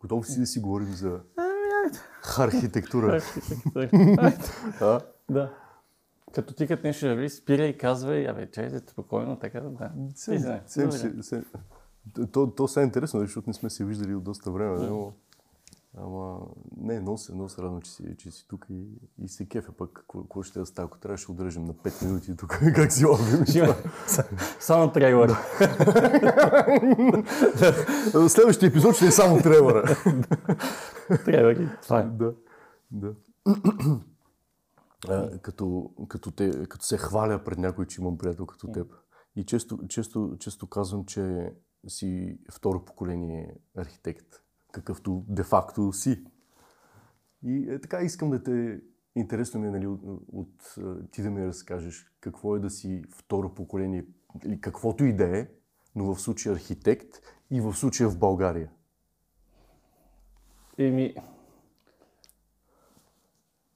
Готов си да си говорим за архитектура? Архитектура. А? да. Като ти като нещо върви, спира и казва, абе, чайте спокойно, така да. Сем, сем, сем. То, то сега е интересно, защото не сме се виждали от доста време, но... Ама, не, много се, много се радвам, че си, че си тук и, и се кефа пък. Какво, ще да става, ако трябваше да удръжим на 5 минути тук, как си ловим? Ще Само трейлър. Следващия епизод ще е само трейлера. Трейлър това е. да, да. А, като, като, те, като се хваля пред някой, че имам приятел като теб. И често, често, често казвам, че си второ поколение архитект, какъвто де-факто си. И е, така искам да те... Интересно ми е, нали, от, от а, ти да ми разкажеш какво е да си второ поколение, или каквото и да е, но в случая архитект и в случая в България. Еми,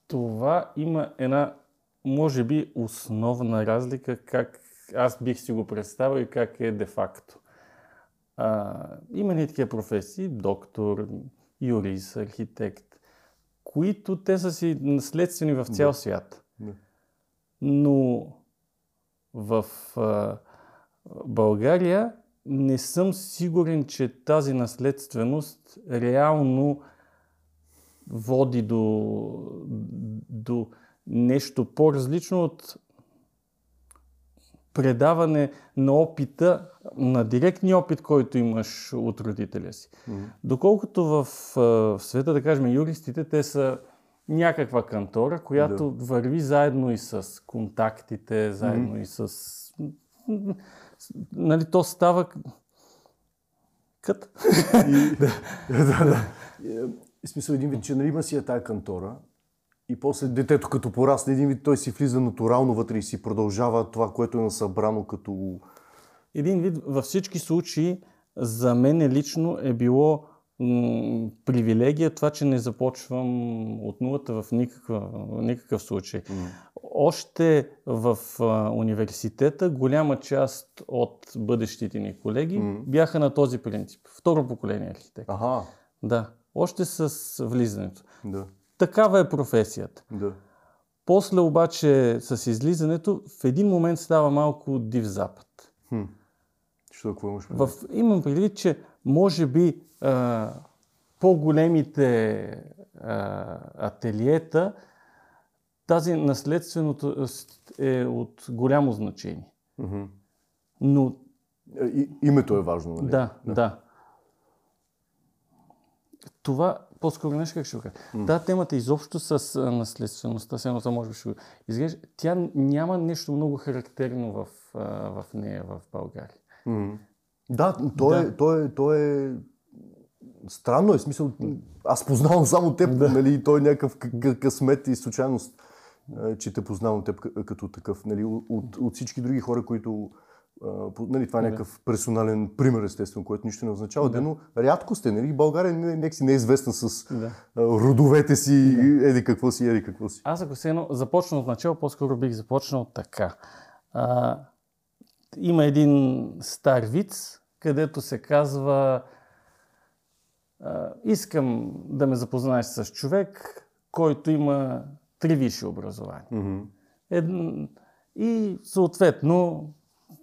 това има една, може би, основна разлика, как аз бих си го представил и как е де-факто. А, има ли такива професии, доктор, юрист, архитект, които те са си наследствени в цял Да. свят. Да. Но в а, България не съм сигурен, че тази наследственост реално води до, до нещо по-различно от предаване на опита, на директния опит, който имаш от родителя си. Доколкото в, в света, да кажем, юристите, те са някаква кантора, която върви заедно и с контактите, заедно и с... Нали, то става кът. И, да, да, да. Е, В смисъл един вид, че нали има си я тая кантора и после детето като порасне, един вид той си влиза натурално вътре и си продължава това, което е насъбрано като... Един вид, във всички случаи, за мен лично е било м- привилегия това, че не започвам от нулата в никаква, никакъв случай. Още в а, университета голяма част от бъдещите ни колеги Мгм. бяха на този принцип. Второ поколение архитект. Аха, Да, още с влизането. да, Такава е професията. да. После обаче с излизането в един момент става малко див запад. Хм. Що, какво имаш? В, имам предвид, че може би а, по-големите а, ателиета, тази наследственото е от голямо значение. Мгм. Но Е, И, името е важно, нали? да, да. Това, по-скоро нещо как ще го кажа. Да, темата изобщо с наследствеността, все едно това може би ще го изглежда, тя няма нещо много характерно в, в нея в България. Мгм. Да, то, Да. Е, то, е, то е... Странно е, смисъл, аз познавам само теб, нали, и той е някакъв късмет и случайност, е, че те познавам теб като такъв, нали, от, от всички други хора, които, по- нали, това е Да. някакъв персонален пример, естествено, което нищо не означава, да. но рядко сте, нали, България не, нека си не е известна с Да. а, родовете си, еди какво си, еди какво си. Аз ако се едно започна от начало, по-скоро бих започнал така. А, има един стар виц, където се казва а, искам да ме запознаеш с човек, който има три висши образования. Мгм. Едн... И съответно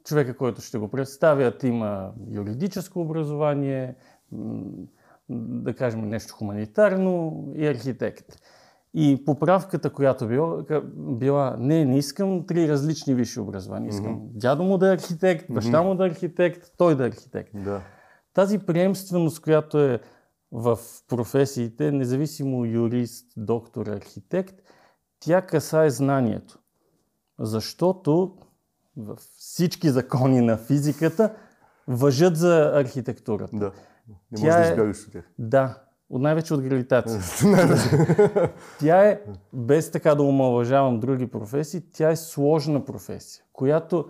човека, който ще го представят, има юридическо образование, да кажем нещо хуманитарно и архитект. И поправката, която била, била не, не искам три различни висши образования. Искам дядо му да е архитект, баща му да е архитект, той да е архитект. Да. Тази приемственост, която е в професиите, независимо юрист, доктор, архитект, тя касае знанието. Защото във всички закони на физиката въжат за архитектурата. Да. Не можеш да е- избягаш от тях. Да, от най-вече от гравитация. Тя е, без така да омалважавам други професии, тя е сложна професия, която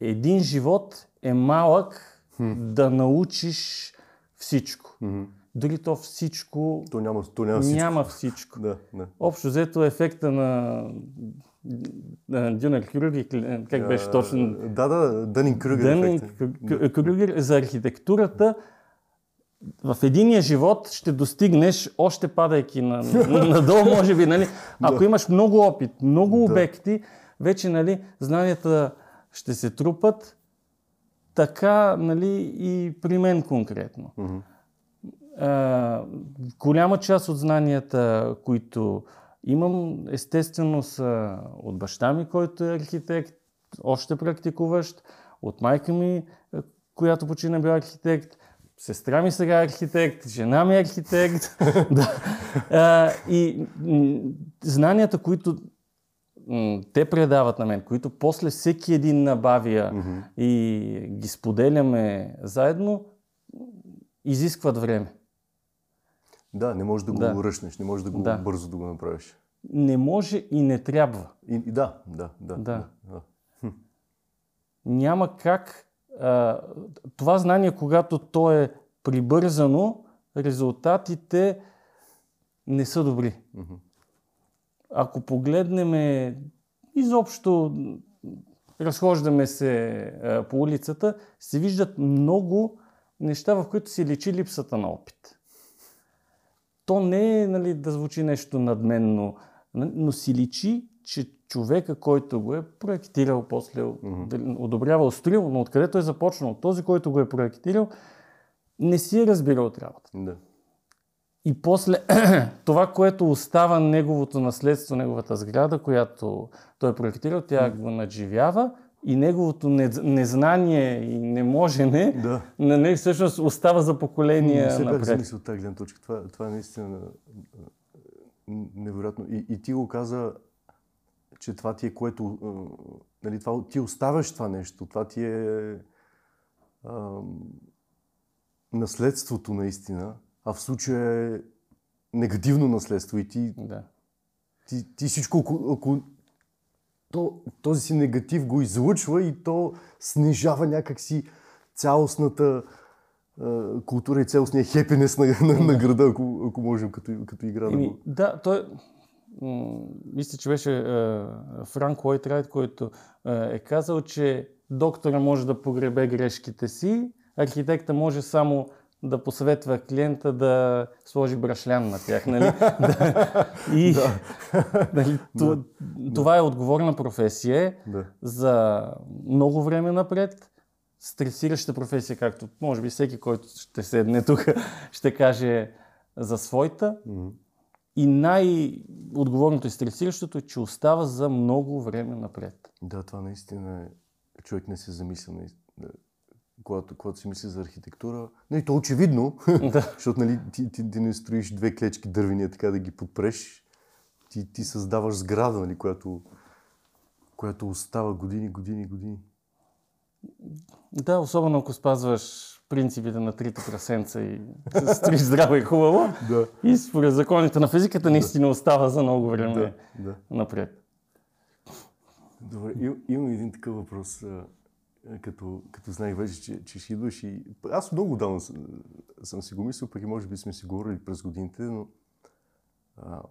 един живот е малък да научиш всичко. Дори то всичко То няма, то няма всичко. няма всичко. Да, да. Общо взето ефекта на Дюнер Крюгер, как беше точно? Да, да, Дънин Крюгер. Дънин Крюгер за архитектурата. В единия живот ще достигнеш, още падайки на, надолу, може би, нали? Ако да. имаш много опит, много обекти, вече, нали, знанията ще се трупат. Така, нали, и при мен конкретно. Mm-hmm. А, голяма част от знанията, които имам, естествено са от баща ми, който е архитект, още практикуващ, от майка ми, която почина била архитект, сестра ми сега е архитект, жена ми е архитект. да. а, и знанията, които те предават на мен, които после всеки един набавя mm-hmm. и ги споделяме заедно, изискват време. Да, не можеш да го да. ръшнеш, не можеш да го да. бързо да го направиш. Не може и не трябва. И, и да, да, да. да. да. Няма как а, това знание, когато то е прибързано, резултатите не са добри. Mm-hmm. Ако погледнем изобщо, разхождаме се а, по улицата, се виждат много неща, в които се личи липсата на опит то не е нали, да звучи нещо надменно, но си личи, че човека, който го е проектирал, после mm-hmm. одобрявал, строил, но откъдето е започнал, този, който го е проектирал, не си е разбирал от работа. Да. И после това, което остава неговото наследство, неговата сграда, която той е проектирал, тя mm-hmm. го надживява и неговото незнание и неможене да. на него всъщност остава за поколения не се замисля от тази гледна точка. Това, това е наистина невероятно. И, и ти го каза, че това ти е което... Нали, това, ти оставяш това нещо. Това ти е а, наследството наистина. А в случая е негативно наследство и ти... Да. Ти, ти всичко около, то, този си негатив го излъчва и то снижава някакси цялостната а, култура и цялостния хепинес на, на, на града, ако, ако можем като, като игра да го... Да, той... Мисля, че беше а, Франк Уайтрайт, който а, е казал, че доктора може да погребе грешките си, архитекта може само да посъветва клиента да сложи брашлян на тях. Нали? и нали, да. това е отговорна професия за много време напред. Стресираща професия, както може би всеки, който ще седне тук, ще каже за своята. Mm-hmm. И най-отговорното и стресиращото е, че остава за много време напред. Да, това наистина е. Човек не се замисля когато, когато си мисли за архитектура. Нали, то очевидно, да. защото нали, ти, ти, ти, не строиш две клечки дървения така да ги подпреш. Ти, ти създаваш сграда, нали, която, която остава години, години, години. Да, особено ако спазваш принципите на трите прасенца и строиш здраво и хубаво. да. И според законите на физиката наистина остава за много време да, да. напред. Добре, имам един такъв въпрос като, като знаех вече, че, че ще идваш и... Аз много давно съм, съм си го мислил, пък и може би сме си говорили през годините, но а,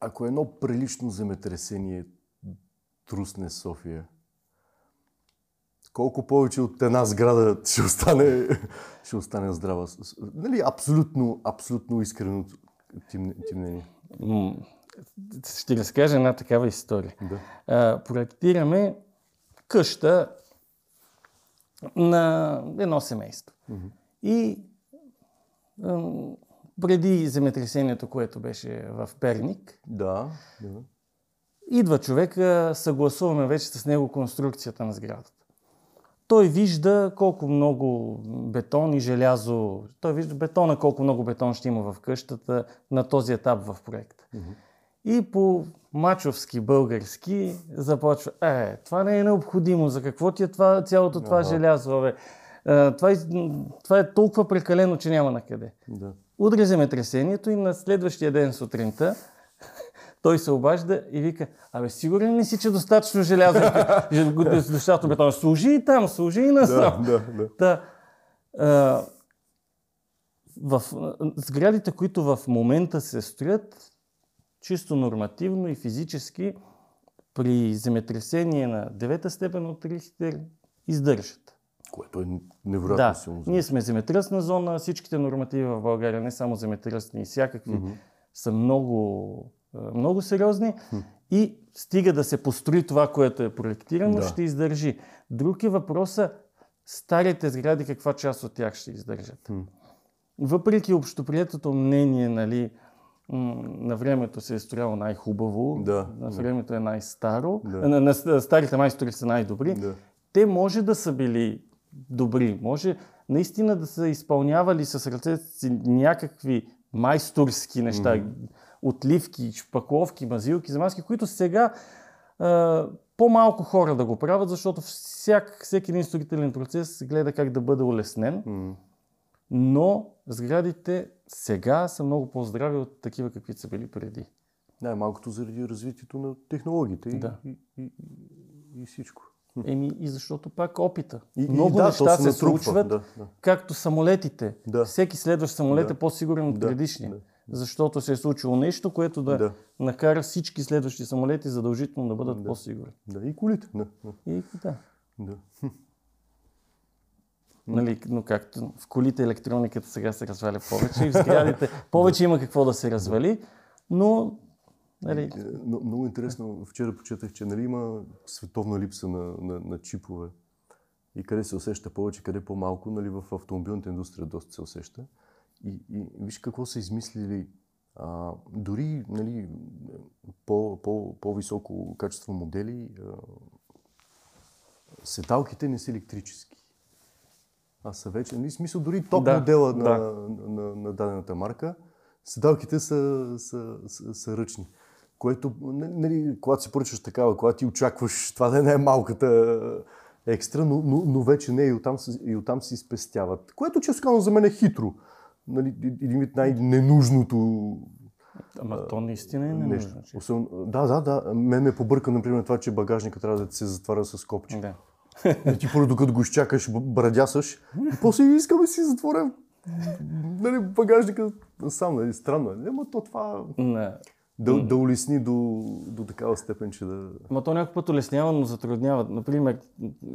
ако едно прилично земетресение трусне София, колко повече от една сграда ще остане, ще остане здрава. Нали, абсолютно, абсолютно искрено ти, ти мнение. Ще разкажа една такава история. Да. А, проектираме къща на едно семейство. Mm-hmm. И преди земетресението, което беше в Перник, да, да. идва човека, съгласуваме вече с него конструкцията на сградата. Той вижда колко много бетон и желязо, той вижда бетона, колко много бетон ще има в къщата на този етап в проекта. Mm-hmm. И по мачовски български започва, е, това не е необходимо, за какво ти е това, цялото това ага. желязо, бе? Е, това, е, това е толкова прекалено, че няма на къде. Да. Удри земетресението и на следващия ден сутринта той се обажда и вика, абе, сигурен ли си, че достатъчно желязо, достатъчно бетон? Служи и там, служи и насам. Да, да, да. Та, в сградите, които в момента се строят, чисто нормативно и физически при земетресение на девета степен от Рихтер издържат. Което е невероятно Да, силно. ние сме земетръсна зона, всичките нормативи в България, не само земетръсни и всякакви, Мгм. са много, много сериозни и стига да се построи това, което е проектирано, Да. ще издържи. Друг е въпроса старите сгради, каква част от тях ще издържат. М. Въпреки общоприетото мнение, нали, на времето се е строяло най-хубаво, Да, на да. времето е най-старо, Да. на, на старите майстори са най-добри, Да. те може да са били добри, може наистина да са изпълнявали с ръцете си някакви майсторски неща, отливки, шпакловки, мазилки, замазки, които сега а, по-малко хора да го правят, защото всяк, всеки един строителен процес гледа как да бъде улеснен, М. но сградите сега са много по-здрави от такива, каквито са били преди. Най-малкото заради развитието на технологиите и, Да. и, и, и, всичко. Еми и защото пак опита. И, много и, да, неща се, се случват, Да, да. както самолетите. Да. Всеки следващ самолет Да. е по-сигурен от Да. предишния. Да. Защото се е случило нещо, което да, Да. накара всички следващи самолети задължително да бъдат Да. по-сигурни. да. И колите. Да, да, И да. да. Нали, но както в колите електрониката сега се разваля повече и в сградите повече има какво да се развали, но нали, Е, но- Много интересно, вчера почетах, че нали, има световна липса на, на, на чипове. И къде се усеща повече, къде по-малко, нали, в автомобилната индустрия доста се усеща. И, и виж какво са измислили. А, дори нали, по, по, по-високо качество модели, а, седалките не са електрически. А са вече, нали, в смисъл дори топ Да, модела да. на, на, на, на дадената марка, седалките са, са, са, са ръчни. Което, нали, когато си поръчваш такава, когато ти очакваш това да е най-малката екстра, но, но, но вече не, и оттам, и оттам си спестяват. Което, често казвам, за мен е хитро. Нали, един вид най-ненужното ама то наистина е нещо. ненужно. че- Особено, да, да, да. Мен ме побърка, например, това, че багажника трябва да се затваря с копче. Да. И ти първо, докато го изчакаш, брадясаш, и после искам да си затворя нали, багажника сам, нали, странно е. Ама то това Не. да, да улесни до, до такава степен, че да... Ма то някой път улеснява, но затруднява. Например,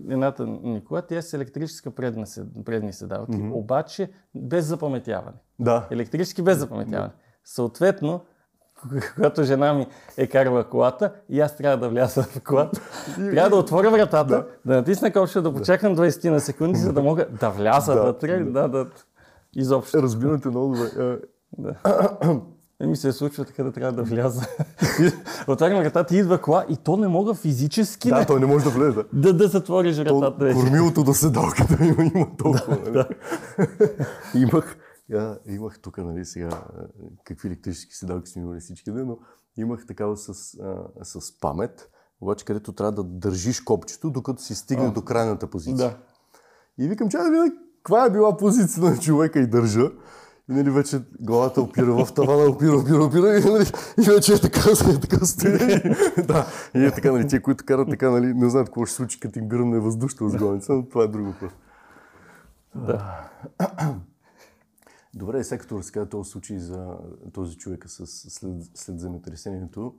едната Никола, тя е с електрическа предна, предни седалки, обаче без запаметяване. Да. Електрически без запаметяване. Съответно, когато жена ми е карала колата и аз трябва да вляза в колата, трябва да отворя вратата, да, натисна копчето, да почакам 20 на секунди, за да мога да вляза Да, вътре, да, да, изобщо. Разбирате много добре. Е, Да. И ми се случва така да трябва да вляза. Отварям вратата и идва кола и то не мога физически Да, не, той не може да влезе. да, да затвориш То, вратата. вече. кормилото до седалката има, има толкова. нали? имах, я, имах тук, нали, сега, а, какви електрически седалки сме имали всички, но имах такава с, а, с памет, обаче където трябва да държиш копчето, докато си стигне до крайната позиция. Да. И викам, чай да видя каква е била позицията на човека и държа. И нали, вече главата опира в тавана, опира, опира, опира и, нали, и вече е така, е така стои. да, и е така, нали, тия, които карат така, нали, не знаят какво ще случи, като им гръмне с главница, но това е друго. Да. Добре, сега като разказа този случай за този човека с, след, след земетресението,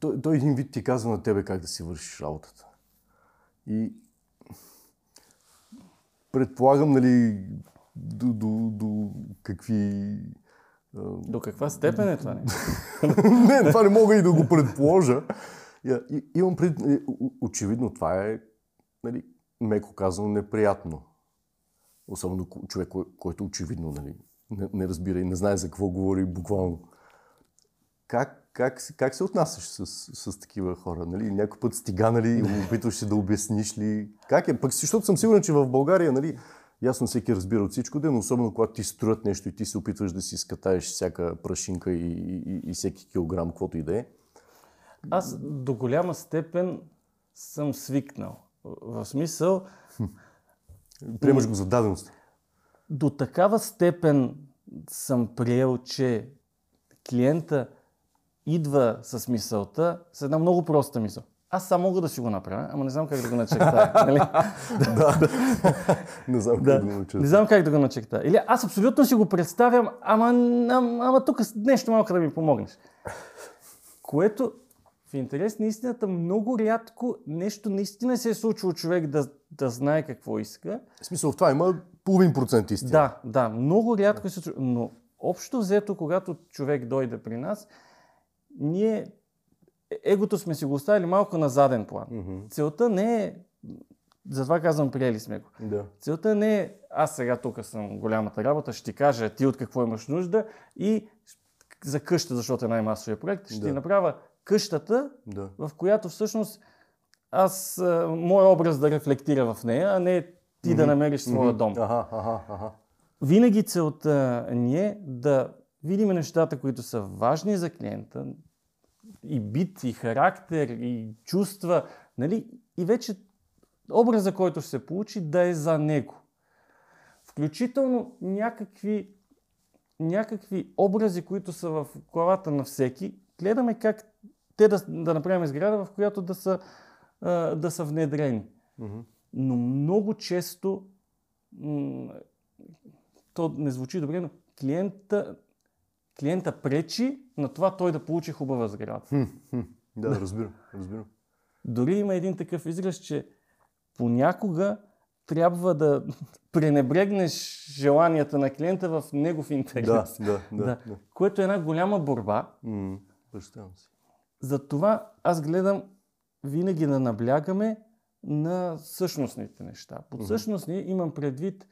той, той един вид ти казва на тебе как да си вършиш работата. И предполагам, нали, до, до, до какви... До каква степен е това? Не? не, това не мога и да го предположа. И- Имам пред... е, Очевидно това е, нали, меко казано, неприятно. Особено човек, кой- който очевидно нали, не, не разбира и не знае за какво говори буквално. Как, как, се- как се отнасяш с, с такива хора? Нали? Някой път стига, нали, опитваш се да обясниш ли? Как е? Пък, защото съм сигурен, че в България, нали, ясно всеки разбира от всичко, но особено когато ти строят нещо и ти се опитваш да си скатаеш всяка прашинка и, и, и всеки килограм, каквото и да е. Аз до голяма степен съм свикнал. В смисъл, Приемаш го за даденост. до такава степен съм приел, че клиента идва с мисълта, с една много проста мисъл. Аз сам мога да си го направя, ама не знам как да го начертая. нали? да. Не знам как Да. да го науча. Не знам как да го начертая. Или аз абсолютно си го представям, ама, ама, ама тук нещо малко да ми помогнеш. Което в интерес на истината много рядко нещо наистина се е случило човек да, да знае какво иска. В смисъл в това има половин процент истина. Да, да, много рядко се случва. Но общо взето, когато човек дойде при нас, ние егото сме си го оставили малко на заден план. Мгм. Целта не е, затова казвам, приели сме го. Да. Целта не е, аз сега тук съм голямата работа, ще ти кажа ти от какво имаш нужда и за къща, защото е най-масовия проект, ще Да. ти направя къщата, Да. в която всъщност аз, а, мой образ да рефлектира в нея, а не ти да намериш своя Мгм. дом. Аха, аха, аха. Винаги целта ни е да видим нещата, които са важни за клиента, и бит, и характер, и чувства, нали? И вече образа, който ще се получи, да е за него. Включително някакви, някакви образи, които са в главата на всеки, гледаме как те да, да направим сграда, в която да са, да са внедрени. Но много често, м- то не звучи добре, но клиента, клиента пречи на това той да получи хубава сграда. Хм. Да, разбирам, разбирам. Дори има един такъв израз, че понякога трябва да пренебрегнеш желанията на клиента в негов интерес. Да, да, да. Да. да. Което е една голяма борба. М, Представям си. Затова аз гледам винаги да наблягаме на същностните неща. Под същностни имам предвид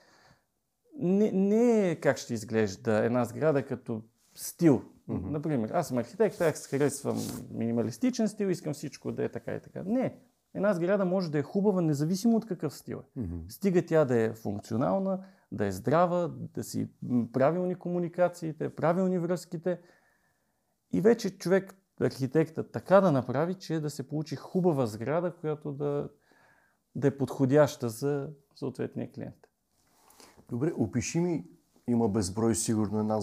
не, не е как ще изглежда една сграда като стил. Мгм. Например, аз съм архитект, аз харесвам минималистичен стил, искам всичко да е така и така. Не. Една сграда може да е хубава, независимо от какъв стил е. Мгм. Стига тя да е функционална, да е здрава, да си правилни комуникациите, правилни връзките. И вече човек, архитекта, така да направи, че да се получи хубава сграда, която да, да е подходяща за съответния клиент. Добре, опиши ми, има безброй сигурно една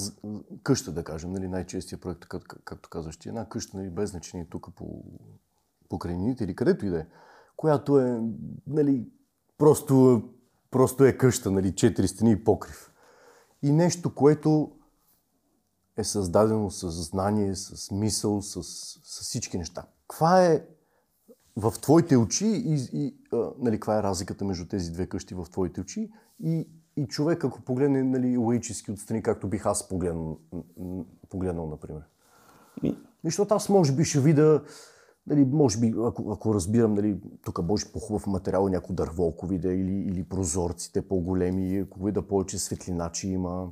къща, да кажем, нали, най-честия проект, как, както казваш една къща, нали, без значение тук по, по крайнините или където и да е, която е, нали, просто, просто е къща, нали, четири стени и покрив. И нещо, което е създадено с знание, с мисъл, с, с всички неща. Каква е в твоите очи и, и а, нали, каква е разликата между тези две къщи в твоите очи и, и човек, ако погледне нали, лаически отстрани, както бих аз погледнал, погледнал например. И, Защото аз може би ще видя, нали, може би, ако, ако разбирам, нали, тук може по-хубав материал, някой дърво, ако видя, или, или прозорците по-големи, ако видя повече светлина, че има.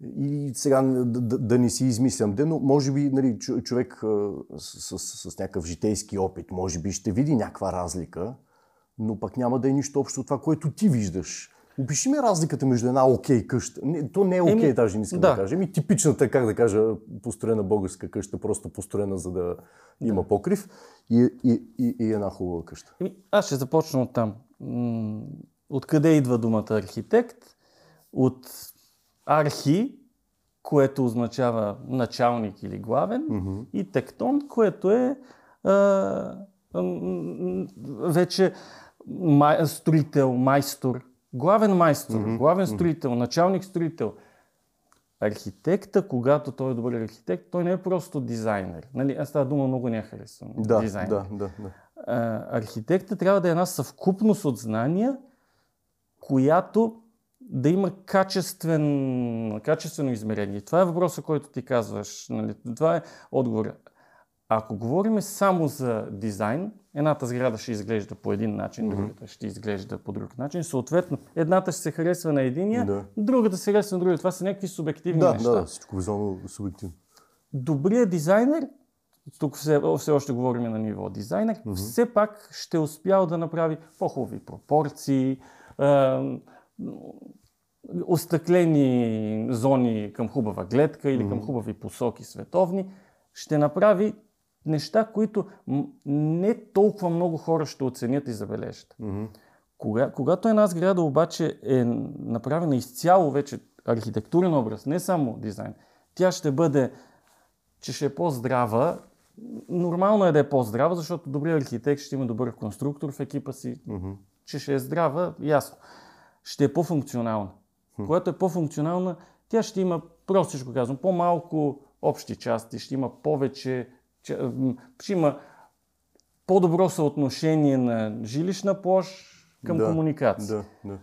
И сега да, да, да не си измислям де, но може би нали, чо- човек с, с, с някакъв житейски опит, може би ще види някаква разлика, но пък няма да е нищо общо от това, което ти виждаш. Опиши ми разликата между една окей къща. Не, то не е окей, Еми, даже не искам да, да. кажа. Ми типичната, как да кажа, построена българска къща, просто построена за да има покрив и, и, и, и една хубава къща. Еми, аз ще започна от там. Откъде идва думата архитект? От архи, което означава началник или главен, Мгм. и тектон, което е а, вече май, строител, майстор, главен майстор, Мгм, главен строител, началник строител. Архитекта, когато той е добър архитект, той не е просто дизайнер. Нали? Аз тази дума много не харесвам. Да, дизайнер. да, да, да. А, архитекта трябва да е една съвкупност от знания, която да има качествен, качествено измерение. Това е въпросът, който ти казваш. Нали? Това е отговор. Ако говорим само за дизайн, едната сграда ще изглежда по един начин, другата ще изглежда по друг начин. Съответно, едната ще се харесва на единия, Да. другата се харесва на другия. Това са някакви субективни Да, неща да, да, всичко визуално субективно. добрият дизайнер, тук все, все още говорим на ниво дизайнер, mm-hmm. все пак ще успял да направи по-хубави пропорции, остъклени зони към хубава гледка или към хубави посоки световни, ще направи неща, които не толкова много хора ще оценят и забележат. Мгм. Кога, когато една сграда обаче е направена изцяло вече архитектурен образ, не само дизайн, тя ще бъде, че ще е по-здрава. Нормално е да е по-здрава, защото добрият архитект ще има добър конструктор в екипа си, Мгм. че ще е здрава, ясно. Ще е по-функционална. Когато е по-функционална, тя ще има, простичко казвам, по-малко общи части, ще има повече че има по-добро съотношение на жилищна площ към Да, комуникация. Да, да.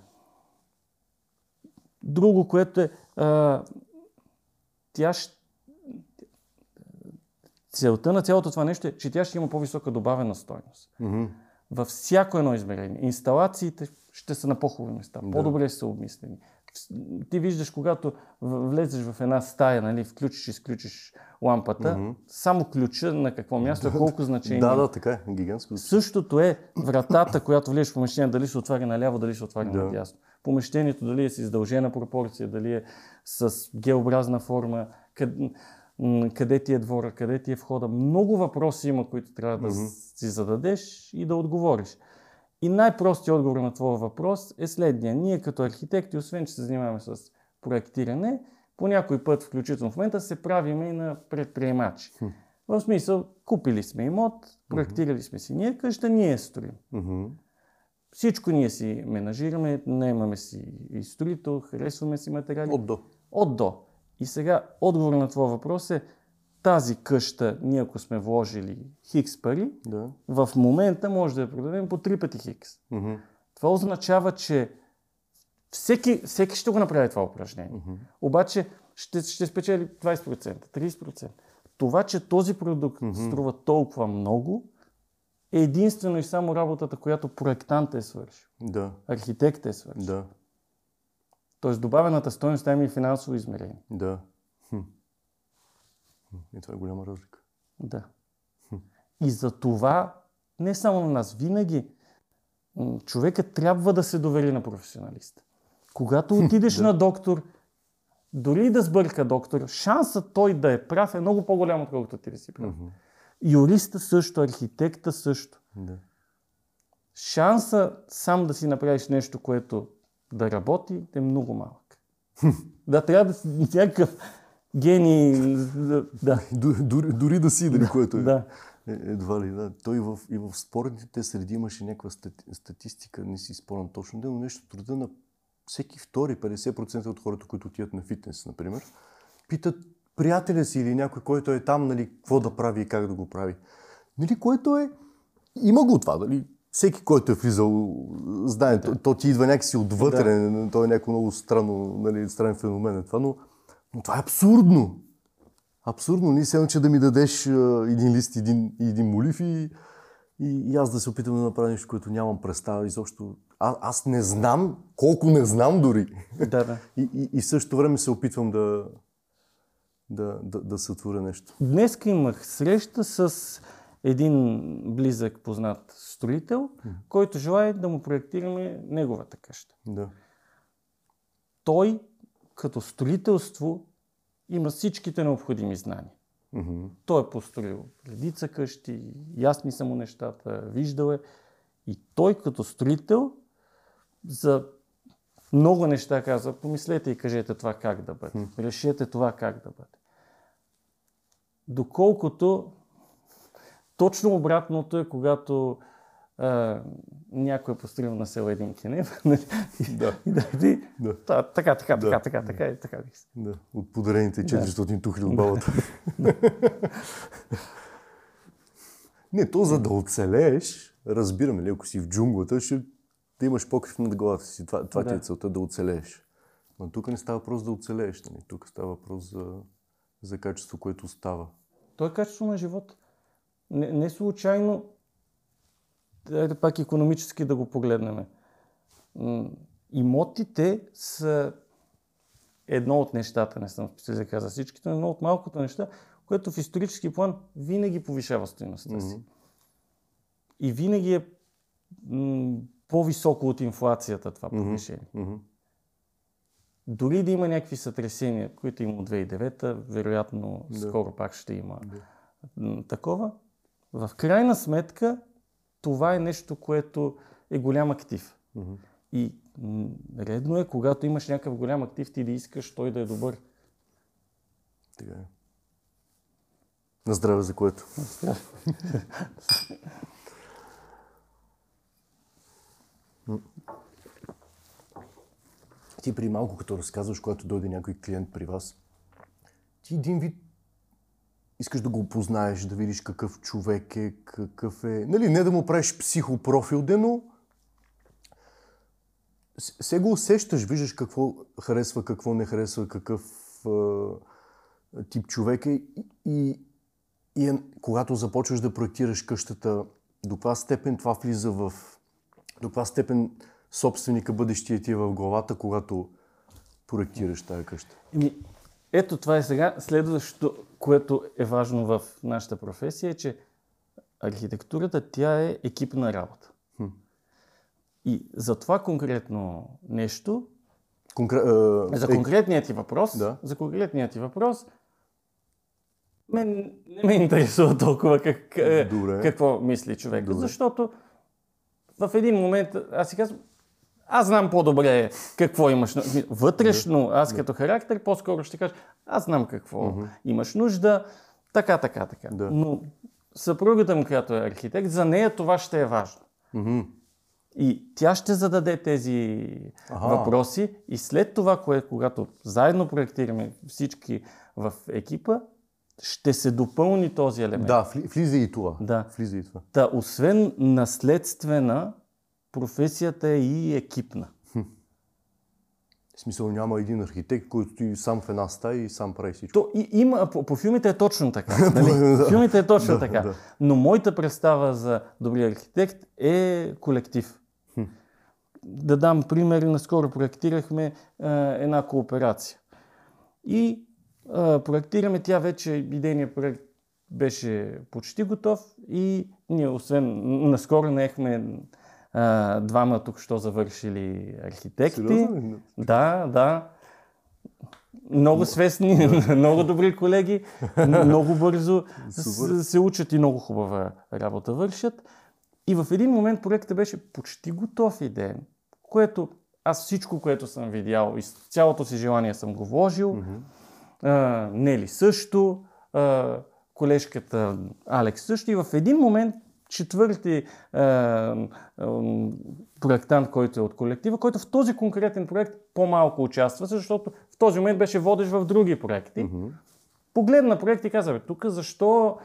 Друго, което е, а, тя ще... Целта на цялото това нещо е, че тя ще има по-висока добавена стойност. Мгм. Във всяко едно измерение. Инсталациите ще са на по-хубави места, Да. по-добре са обмислени. Ти виждаш, когато влезеш в една стая, нали, включиш и изключиш лампата, Мгм. само ключа на какво място, е колко значение. Да, да, така е. Гигантско. Същото е вратата, която влезеш в помещение, дали се отваря наляво, дали се отваря Да. надясно. Помещението дали е с издължена пропорция, дали е с геобразна форма, къде, къде ти е двора, къде ти е входа. Много въпроси има, които трябва да Мгм. си зададеш и да отговориш. И най-простият отговор на твоя въпрос е следния. Ние като архитекти, освен че се занимаваме с проектиране, по някой път, включително в момента, се правиме и на предприемачи. Хм. В смисъл, купили сме имот, проектирали сме си ние къща, ние строим. Всичко ние си менажираме, наемаме си и строител, харесваме си материали. От до. От до. И сега отговор на твоя въпрос е тази къща, ние ако сме вложили хикс пари, Да. в момента може да я продадем по три пъти хикс. Мгм. Това означава, че всеки, всеки ще го направи това упражнение. Мгм. Обаче ще, ще спечели 20%, 30%. Това, че този продукт Мгм. струва толкова много, е единствено и само работата, която проектант е свършил, Да. архитект е свършил. Да. Тоест добавената стоеност има и финансово измерение. Да. И това е голяма разлика. Да. И за това, не само на нас, винаги човека трябва да се довери на професионалиста. Когато отидеш Да. на доктор, дори да сбърка доктор, шансът той да е прав е много по-голям, отколкото ти да си прав. Юриста също, архитекта също. Да. Шанса сам да си направиш нещо, което да работи, е много малък. да, трябва да си някакъв гений. да- Да. Дори, дори да си, дали, което е. да. Е, Едва ли, да. Той и в, и в спортните среди имаше някаква стати, статистика, не си спомням точно, но нещо труда на всеки втори, 50% от хората, които отиват на фитнес, например, питат приятеля си или някой, който е там, нали, какво да прави и как да го прави. Нали, което е... Има го това, нали? Всеки, който е влизал, знае, то, то ти идва някакси отвътре, да. то е някакво много странно, нали, странен феномен е това, но, но това е абсурдно. Абсурдно. Ние се че да ми дадеш един лист, един, един молив и, и, и аз да се опитам да направя нещо, което нямам представа изобщо. А, аз не знам, колко не знам дори. да, да. И, и, и в същото време се опитвам да, да, да, да сътворя нещо. Днес имах среща с един близък познат строител, който желая да му проектираме неговата къща. Да. Той, като строителство, има всичките необходими знания. Мгм. Той е построил редица къщи, ясни са му нещата, виждал е. И той като строител за много неща казва, помислете и кажете това как да бъде. Решете това как да бъде. Доколкото точно обратното е, когато а, някой е построил на село един кенев. Да. и да, и, Да. Та, така, така, Да. така, така, така, и така. Да. От подарените 400 тухли от бабата. Не, то за да оцелееш, разбираме ли, ако си в джунглата, ще да имаш покрив над главата си. Това, това ти е Да. целта, да оцелееш. Но тук не става въпрос да оцелееш. Нали? Тук става въпрос за, за качество, което остава. То е качество на живота. Не, не случайно, дайте пак економически да го погледнем. Имотите са едно от нещата, не съм специалист за всичките, но едно от малкото неща, което в исторически план винаги повишава стоеността си. И винаги е м, по-високо от инфлацията това повишение. Мгм. Дори да има някакви сътресения, които има от 2009, вероятно скоро пак ще има м, такова. В крайна сметка, това е нещо, което е голям актив. Мгм. И редно е, когато имаш някакъв голям актив, ти да искаш той да е добър. Така е. На здраве за което. Ти при малко, като разказваш, когато дойде някой клиент при вас, ти един вид искаш да го познаеш, да видиш какъв човек е, какъв е... Нали, не да му правиш психопрофил, но се го усещаш, виждаш какво харесва, какво не харесва, какъв а, тип човек е и, и е, когато започваш да проектираш къщата, до каква степен това влиза в... До каква степен собственика бъдещия ти е в главата, когато проектираш тази къща? Еми, ето това е сега следващото, което е важно в нашата професия, е, че архитектурата тя е екипна работа. Хм. И за това конкретно нещо, Конкре... а, за конкретният ти въпрос, да. за конкретният ти въпрос, мен не ме интересува толкова как, е, Добре. какво мисли човек. Добре. Защото в един момент аз си казвам, аз знам по-добре какво имаш. Вътрешно, аз като характер, по-скоро ще кажа, аз знам какво uh-huh. имаш нужда, така, така, така. Да. Но съпругата му, която е архитект, за нея това ще е важно. Uh-huh. И тя ще зададе тези ага. въпроси и след това, кое, когато заедно проектираме всички в екипа, ще се допълни този елемент. Да, влиза и това. Да. Влиза и това. Та, освен наследствена, професията е и екипна. В смисъл няма един архитект, който ти сам в една стая и сам прави всичко. То, и, има, по, по филмите е точно така. Нали? да. Филмите е точно да, така. Да. Но моята представа за добрия архитект е колектив. Хм. Да дам пример, наскоро проектирахме а, една кооперация. И а, проектираме, тя вече, идейният проект беше почти готов и ние, освен, наскоро наехме а, двама тук що завършили архитекти. Сериозно? Да, да. Много свестни, много добри колеги, много бързо се учат и много хубава работа вършат. И в един момент проектът беше почти готов идеен, което аз всичко, което съм видял и цялото си желание съм го вложил. Mm-hmm. А, Нели също, а, колежката Алекс също. И в един момент четвърти е, е, проектант, който е от колектива, който в този конкретен проект по-малко участва, защото в този момент беше водещ в други проекти. Mm-hmm. Погледна проект и каза, тук защо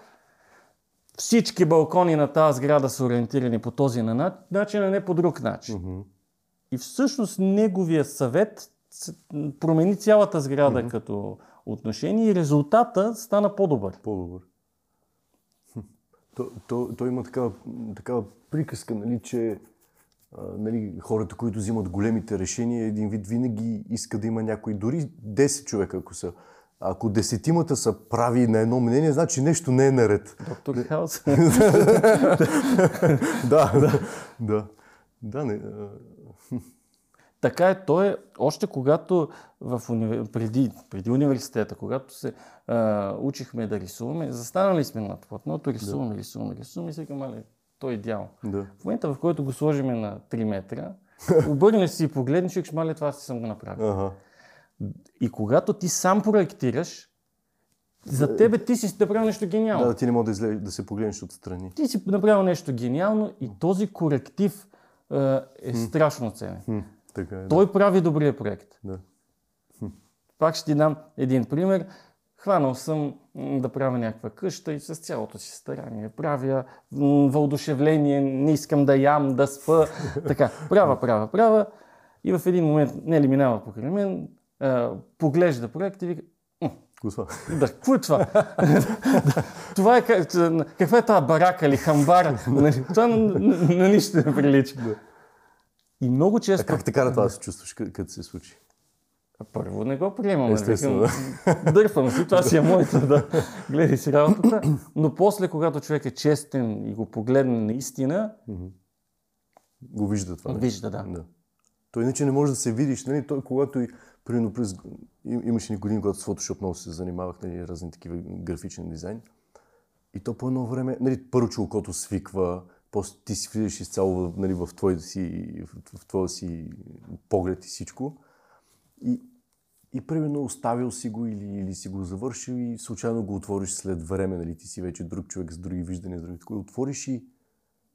всички балкони на тази сграда са ориентирани по този начин, а не по друг начин. Mm-hmm. И всъщност неговия съвет промени цялата сграда mm-hmm. като отношение и резултата стана по-добър. По-добър. То, то, то има такава, такава приказка, нали, че а, нали, хората, които взимат големите решения, един вид винаги иска да има някой, дори 10 човека, ако са. Ако десетимата са прави на едно мнение, значи нещо не е наред. Доктор Хаус. да, да, да. Да, не, така е, той е, още когато в уни... преди, преди университета, когато се а, учихме да рисуваме, застанали сме над платното, рисуваме, да. рисуваме, рисуваме и си али, той е идеал. Да. В момента, в който го сложиме на 3 метра, обърнеш си и погледнеш и мале, това си съм го направил. Ага. И когато ти сам проектираш, за тебе ти си направил нещо гениално. Да, ти не можеш да, излез, да се погледнеш отстрани. Ти си направил нещо гениално и този коректив е страшно ценен. Така е, да. Той прави добрия проект. Да. Пак ще ти дам един пример. Хванал съм да правя някаква къща и с цялото си старание правя въодушевление, не искам да ям, да спа. Така, правя, правя, правя. И в един момент не ли минава покрай мен, поглежда проект и вика, да, какво е това? това е, каква е тази барака или хамбара? Нали, това на, на, на нищо не прилича. И много често... А как те кара това да се чувстваш, като се случи? Първо не го приемам. Естествено. Дърпам си, това си е моето, да гледай си работата. Но после, когато човек е честен и го погледне наистина... Го вижда това. Вижда, да. да. Той иначе не може да се видиш. Нали? Той, когато и, примерно, през... имаше ни години, когато с Photoshop много се занимавах, нали, разни такива графични дизайни. И то по едно време, нали, първо, че окото свиква, после ти си влизаш изцяло нали, в, твоя си, в, в твоя си поглед и всичко. И, и примерно оставил си го или, или си го завършил и случайно го отвориш след време, нали, ти си вече друг човек с други виждания, с други такова. Отвориш и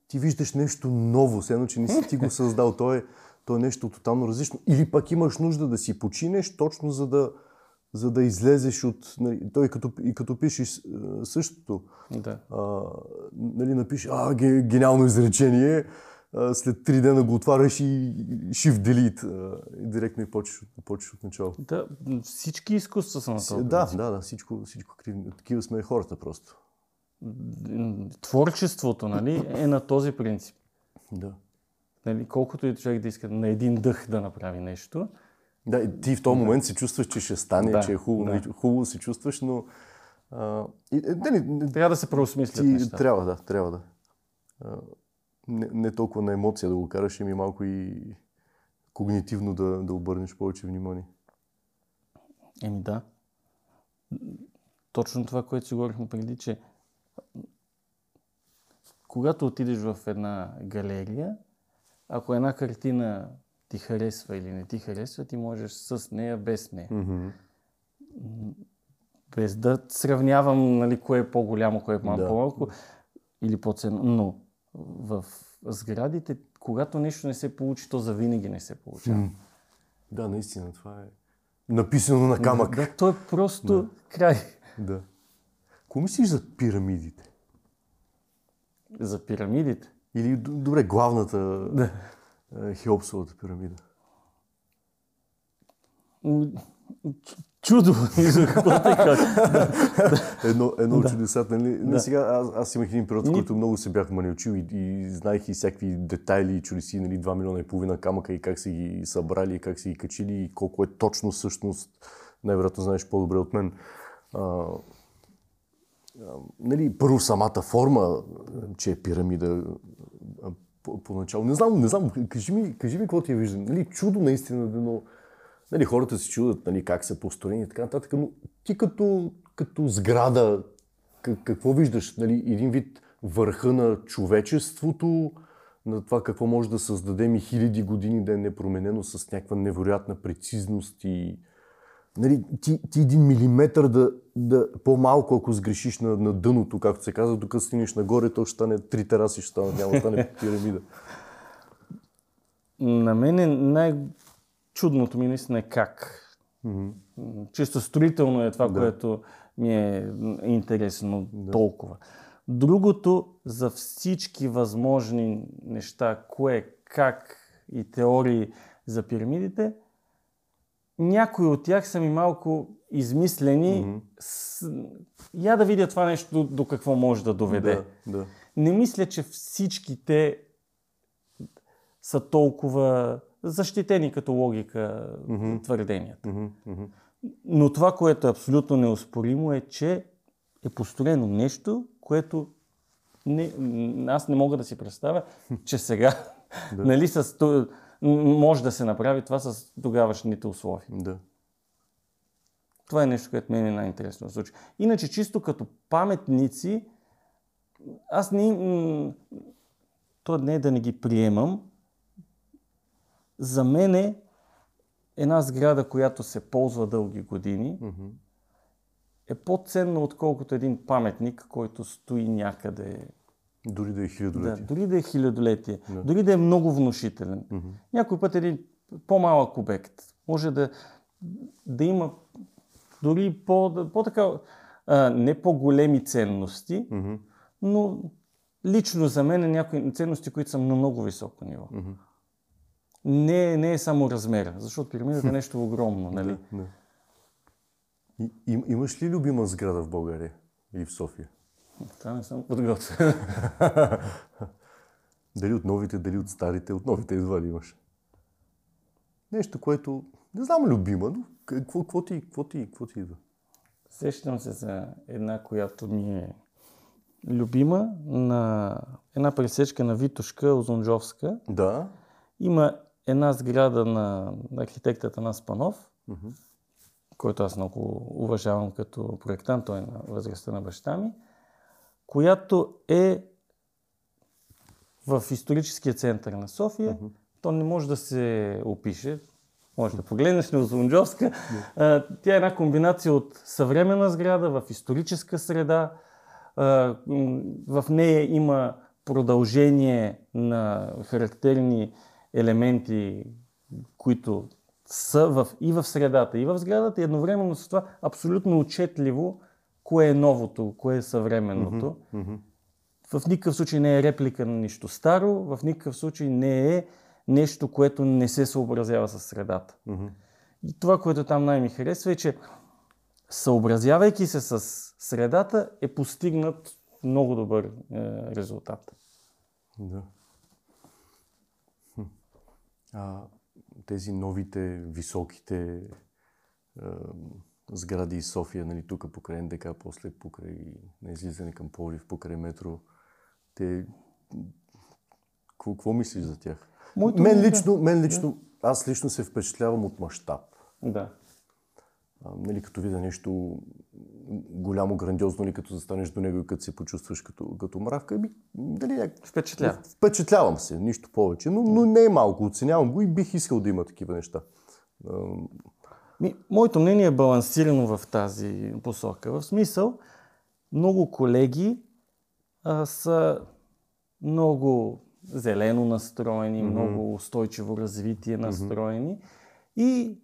ти виждаш нещо ново, все едно, че не си ти го създал. То е, то е нещо тотално различно. Или пък имаш нужда да си починеш точно за да, за да излезеш от... Нали, той като, и като пишеш същото, Да. а, нали, напише, а, ге, гениално изречение, а, след три дена го отваряш и shift delete а, и директно и почваш, почваш от начало. да. Всички изкуства са на този Да, да, да, всичко, всичко. Такива сме хората просто. Творчеството нали, е на този принцип. Да. Нали, колкото и човек да иска на един дъх да направи нещо, Да, и ти в този момент се чувстваш, че ще стане, Да, че е хубаво, да. нали, хубаво се чувстваш, но... А, и, е, нали, трябва да се преосмислят ти, нещата. трябва да, трябва да. А, не, не толкова на емоция да го караш, ами малко и когнитивно да, да обърнеш повече внимание. Еми да. Точно това, което си говорихме преди, че когато отидеш в една галерия, ако една картина ти харесва или не ти харесва, ти можеш с нея, без нея. Mm-hmm. Без да сравнявам нали, кое е по-голямо, кое е малко Да. по-малко или по-ценно. Но в сградите, когато нещо не се получи, то завинаги не се получава. Да, наистина, това е написано на камък. Да, то е просто край. Да. Какво мислиш за пирамидите? За пирамидите. Или, добре, главната е, Хеопсовата пирамида. Чудо. Едно, едно от чудесата. Нали? Да. сега, аз, аз имах един период, в който много се бях манилчил и, и знаех и всякакви детайли и чудеси, нали, 2 милиона и половина камъка и как са ги събрали, и как са ги качили и колко е точно всъщност. Най-вероятно знаеш по-добре от мен. А, а, нали, първо самата форма, че е пирамида поначало. Не знам, не знам, кажи ми, кажи ми какво ти е виждам. Нали, чудо наистина, но нали, хората се чудят нали, как са построени и така нататък, но ти като, като сграда, какво виждаш? Нали, един вид върха на човечеството, на това какво може да създадем и хиляди години да е непроменено с някаква невероятна прецизност и нали, ти, ти един милиметър да, да по-малко, ако сгрешиш на, на дъното, както се казва, докато стигнеш нагоре, то ще стане три тераси, ще стане, няма да стане пирамида. На мен е най-чудното ми наистина е как. М, Чисто строително е това, Да. което ми е интересно толкова. Другото за всички възможни неща, кое, как и теории за пирамидите, някои от тях са ми малко измислени. С... Я да видя това нещо до, до какво може да доведе. Да, да. Не мисля, че всички те са толкова защитени като логика Мгм. твърденията. Мгм. Но това, което е абсолютно неоспоримо е, че е построено нещо, което не, аз не мога да си представя, че сега нали, с, може да се направи това с тогавашните условия. Да. Това е нещо, което мен е най-интересно в случая. Иначе, чисто като паметници, аз не... м, То не е да не ги приемам. За мен е една сграда, която се ползва дълги години, Мгм. е по-ценна, отколкото един паметник, който стои някъде. Дори да е Да, хилядолетие. дори да е хилядолетие, дори да е много внушителен. Мгм. Някой път един по-малък обект може да, да има дори по, по-така, а, не по-големи ценности, Мгм. но лично за мен е някои ценности, които са на много високо ниво. Мгм. Не, не е само размера, защото пирамидата е нещо огромно, нали? Да, да. И, им, имаш ли любима сграда в България или в София? Това не съм подготвен. Дали от новите, дали от старите? От новите едва ли имаш. Нещо, което не знам любима, но какво, какво, ти, какво, ти, какво ти идва? Сещам се за една, която ми е любима, на една пресечка на Витошка, Озунджовска. Да. Има една сграда на архитектата на Спанов, Мгм. който аз много уважавам като проектант, той е на възрастта на баща ми, която е в историческия център на София. То не може да се опише. Може да погледнеш на Озунджовска. А, Тя е една комбинация от съвременна сграда в историческа среда. В нея има продължение на характерни елементи, които са в, и в средата, и в сградата, и едновременно с това абсолютно отчетливо кое е новото, кое е съвременното. Мгм. В никакъв случай не е реплика на нищо старо, в никакъв случай не е нещо, което не се съобразява с средата. Мгм. И това, което там най-ми харесва е, че съобразявайки се с средата, е постигнат много добър е, резултат. Да. Хм. А тези новите, високите е, сгради из София, нали, тук покрай НДК, после покрай на излизане към Пловдив, покрай метро, те... Какво, мислиш за тях? Моето мен мнение- лично, мен лично, аз лично се впечатлявам от мащаб. Да. А, нали, като видя нещо голямо, грандиозно, нали, като застанеш до него и като се почувстваш като, като мравка, ами, дали, някак- Впечатлява. Впечатлявам се, нищо повече, но, но не е малко. Оценявам го и бих искал да има такива неща. Ми, моето мнение е балансирано в тази посока. В смисъл, много колеги а, са много зелено настроени, Мгм. много устойчиво развитие настроени. И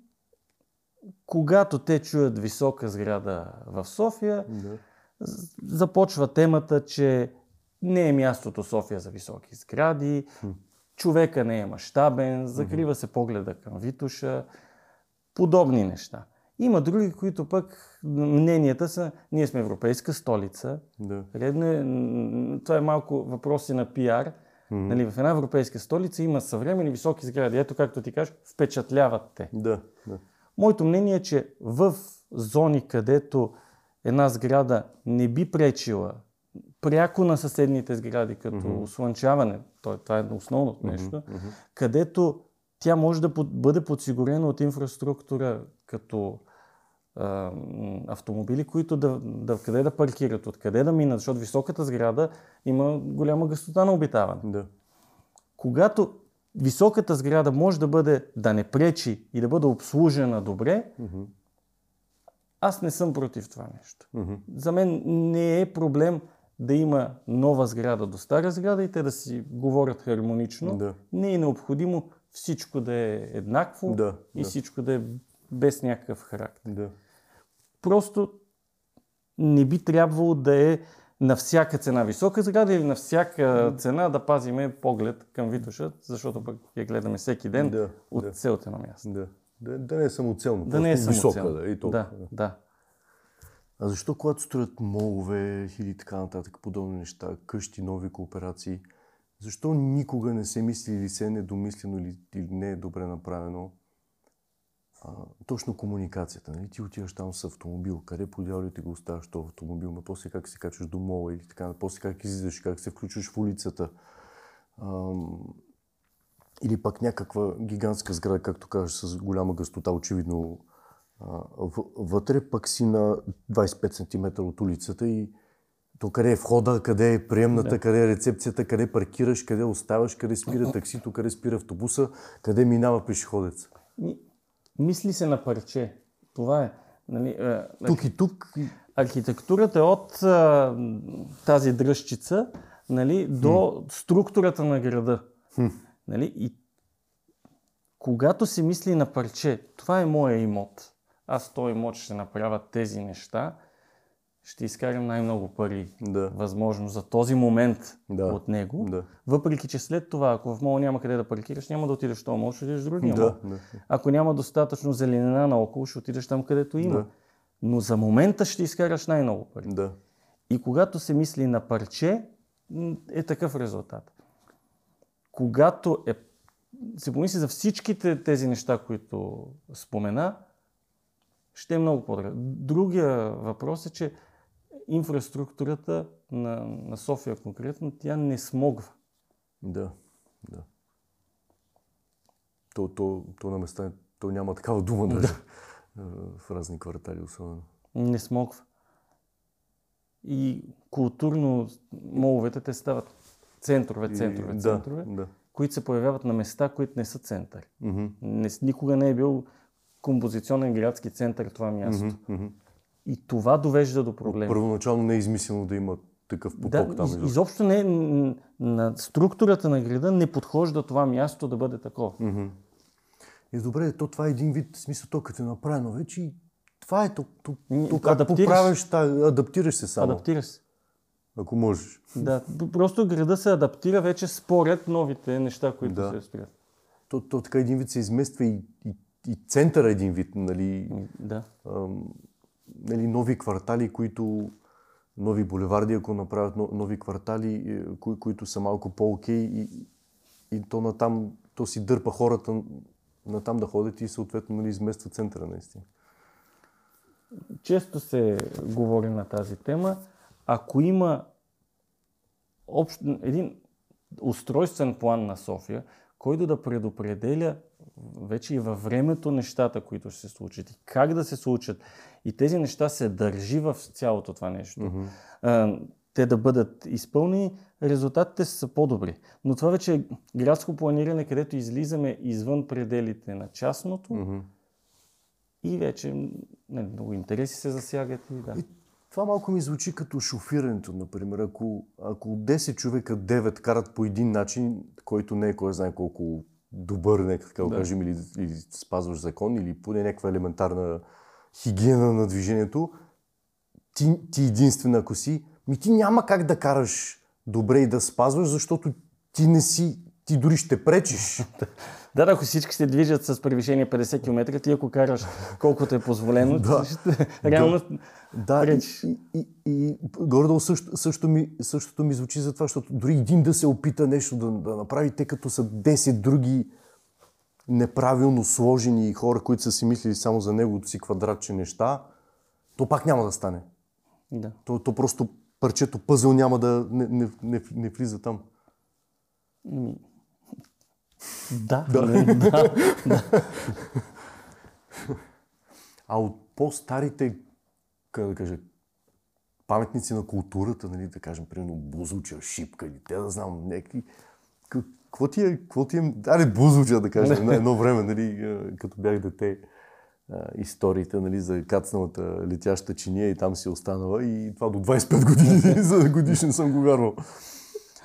когато те чуят висока сграда в София, з- започва темата, че не е мястото София за високи сгради, човека не е мащабен, закрива се погледа към Витуша, подобни неща. Има други, които пък мненията са, ние сме европейска столица, Да. редно е, това е малко въпроси на пиар. Мгм. Нали, в една европейска столица има съвремени високи сгради. Ето, както ти кажеш, впечатляват те. Да. да. Моето мнение е, че в зони, където една сграда не би пречила пряко на съседните сгради, като Мгм. слънчаване, то, това е основното нещо, Мгм. където тя може да бъде подсигурена от инфраструктура, като а, автомобили, които да, да, къде да паркират, откъде да минат, защото високата сграда има голяма гъстота на обитаване. Да. Когато високата сграда може да бъде, да не пречи и да бъде обслужена добре, Мгм. аз не съм против това нещо. Мгм. За мен не е проблем да има нова сграда до стара сграда и те да си говорят хармонично. Да. Не е необходимо всичко да е еднакво Да, и да. всичко да е без някакъв характер. Да. Просто не би трябвало да е на всяка цена висока сграда или на всяка цена да пазиме поглед към Витоша, защото пък я гледаме всеки ден Да, от да. целото на място. Да. Да, да не е самоцелно. Да не е висока да и толкова. да, да. А защо когато строят молове или така нататък, подобни неща, къщи, нови кооперации, защо никога не се мисли или се е недомислено или, или не е добре направено а, точно комуникацията? Нали? Ти отиваш там с автомобил, къде по дяволите го оставяш този автомобил, но после как се качваш до мола или така, после как излизаш, как се включваш в улицата. Ам, или пък някаква гигантска сграда, както кажеш, с голяма гъстота, очевидно а, вътре, пък си на 25 см от улицата и то къде е входа, къде е приемната, къде е рецепцията, къде паркираш, къде оставаш, къде спира таксито, къде спира автобуса, къде минава пешеходец. Ми, мисли се на парче. Това е. Нали, е, Тук и тук. архитектурата е от а, тази дръжчица нали, до структурата на града. Нали? И когато се мисли на парче, това е моя имот. Аз този имот ще направя тези неща, ще изкарам най-много пари. Да. Възможно за този момент Да. от него. Да. Въпреки, че след това, ако в мола няма къде да паркираш, няма да отидеш в този мол, ще отидеш в другия мол. Да, да. Ако няма достатъчно зеленина наоколо, ще отидеш там, където има. Да. Но за момента ще изкараш най-много пари. Да. И когато се мисли на парче, е такъв резултат. Когато е, се помисли за всичките тези неща, които спомена, ще е много по-добре. Другия въпрос е, че инфраструктурата на, на София конкретно, тя не смогва. Да, да. То, то, то на места, то няма такава дума даже. а, В разни квартали особено. Не смогва. И културно моловете те стават центрове, центрове, И- центрове, Да, да. които се появяват на места, които не са център. Мгм, Не, никога не е бил композиционен градски център това място. мгм. И това довежда до проблеми. Първоначално не е измислено да има такъв поток Да, там. из, изобщо. изобщо не е, на структурата на града не подхожда това място да бъде такова. Мгм. Е, добре, то това е един вид, смисъл, то като е направено вече и това е М, то как адаптираш. поправяш, та, адаптираш се само, Адаптира се. ако можеш. Да, просто града се адаптира вече според новите неща, които Да. се строят. То, то така един вид се измества и, и, и центъра един вид, нали, Да. ам, нали, нови квартали, които нови булеварди, ако направят но- нови квартали, е, кои, които са малко по-окей и, и то натам, то си дърпа хората натам да ходят и съответно нали, измества центъра наистина. Често се говори на тази тема. Ако има общ, един устройствен план на София, който да предопределя вече и във времето нещата, които ще се случат и как да се случат. И тези неща се държи в цялото това нещо. а, те да бъдат изпълнени, резултатите са по-добри. Но това вече е градско планиране, където излизаме извън пределите на частното Мгм. и вече не, много интереси се засягат. И, да. И това малко ми звучи като шофирането, например. Ако, ако 10 човека 9 карат по един начин, който не е кой знае колко добър, нека така да. кажем, или, или спазваш закон, или поне някаква елементарна хигиена на движението, ти, ти единствена, ако си, ми ти няма как да караш добре и да спазваш, защото ти не си, ти дори ще пречиш. Да, да, ако всички се движат с превишение 50 км, ти ако караш колкото е позволено, Да. ще- реално Да, и, пречиш. и, и, и горе-долу също, също ми, същото ми звучи за това, защото дори един да се опита нещо да, да направи, тъй като са 10 други неправилно сложени хора, които са си мислили само за неговото си квадратче неща, то пак няма да стане. Да. То, то просто парчето пъзъл няма да не, не, не, не влиза там. Ми, Да, Да. да. да, да. А от по-старите, как да кажа, паметници на културата, нали, да кажем, примерно Бузуча, Шипка или те да знам, някакви... Какво ти е, какво ти е, аре Бузуча, да кажем, на едно време, нали, като бях дете, историите, нали, за кацналата летяща чиния и там си останала и това до 25 години за годишен съм го вярвал.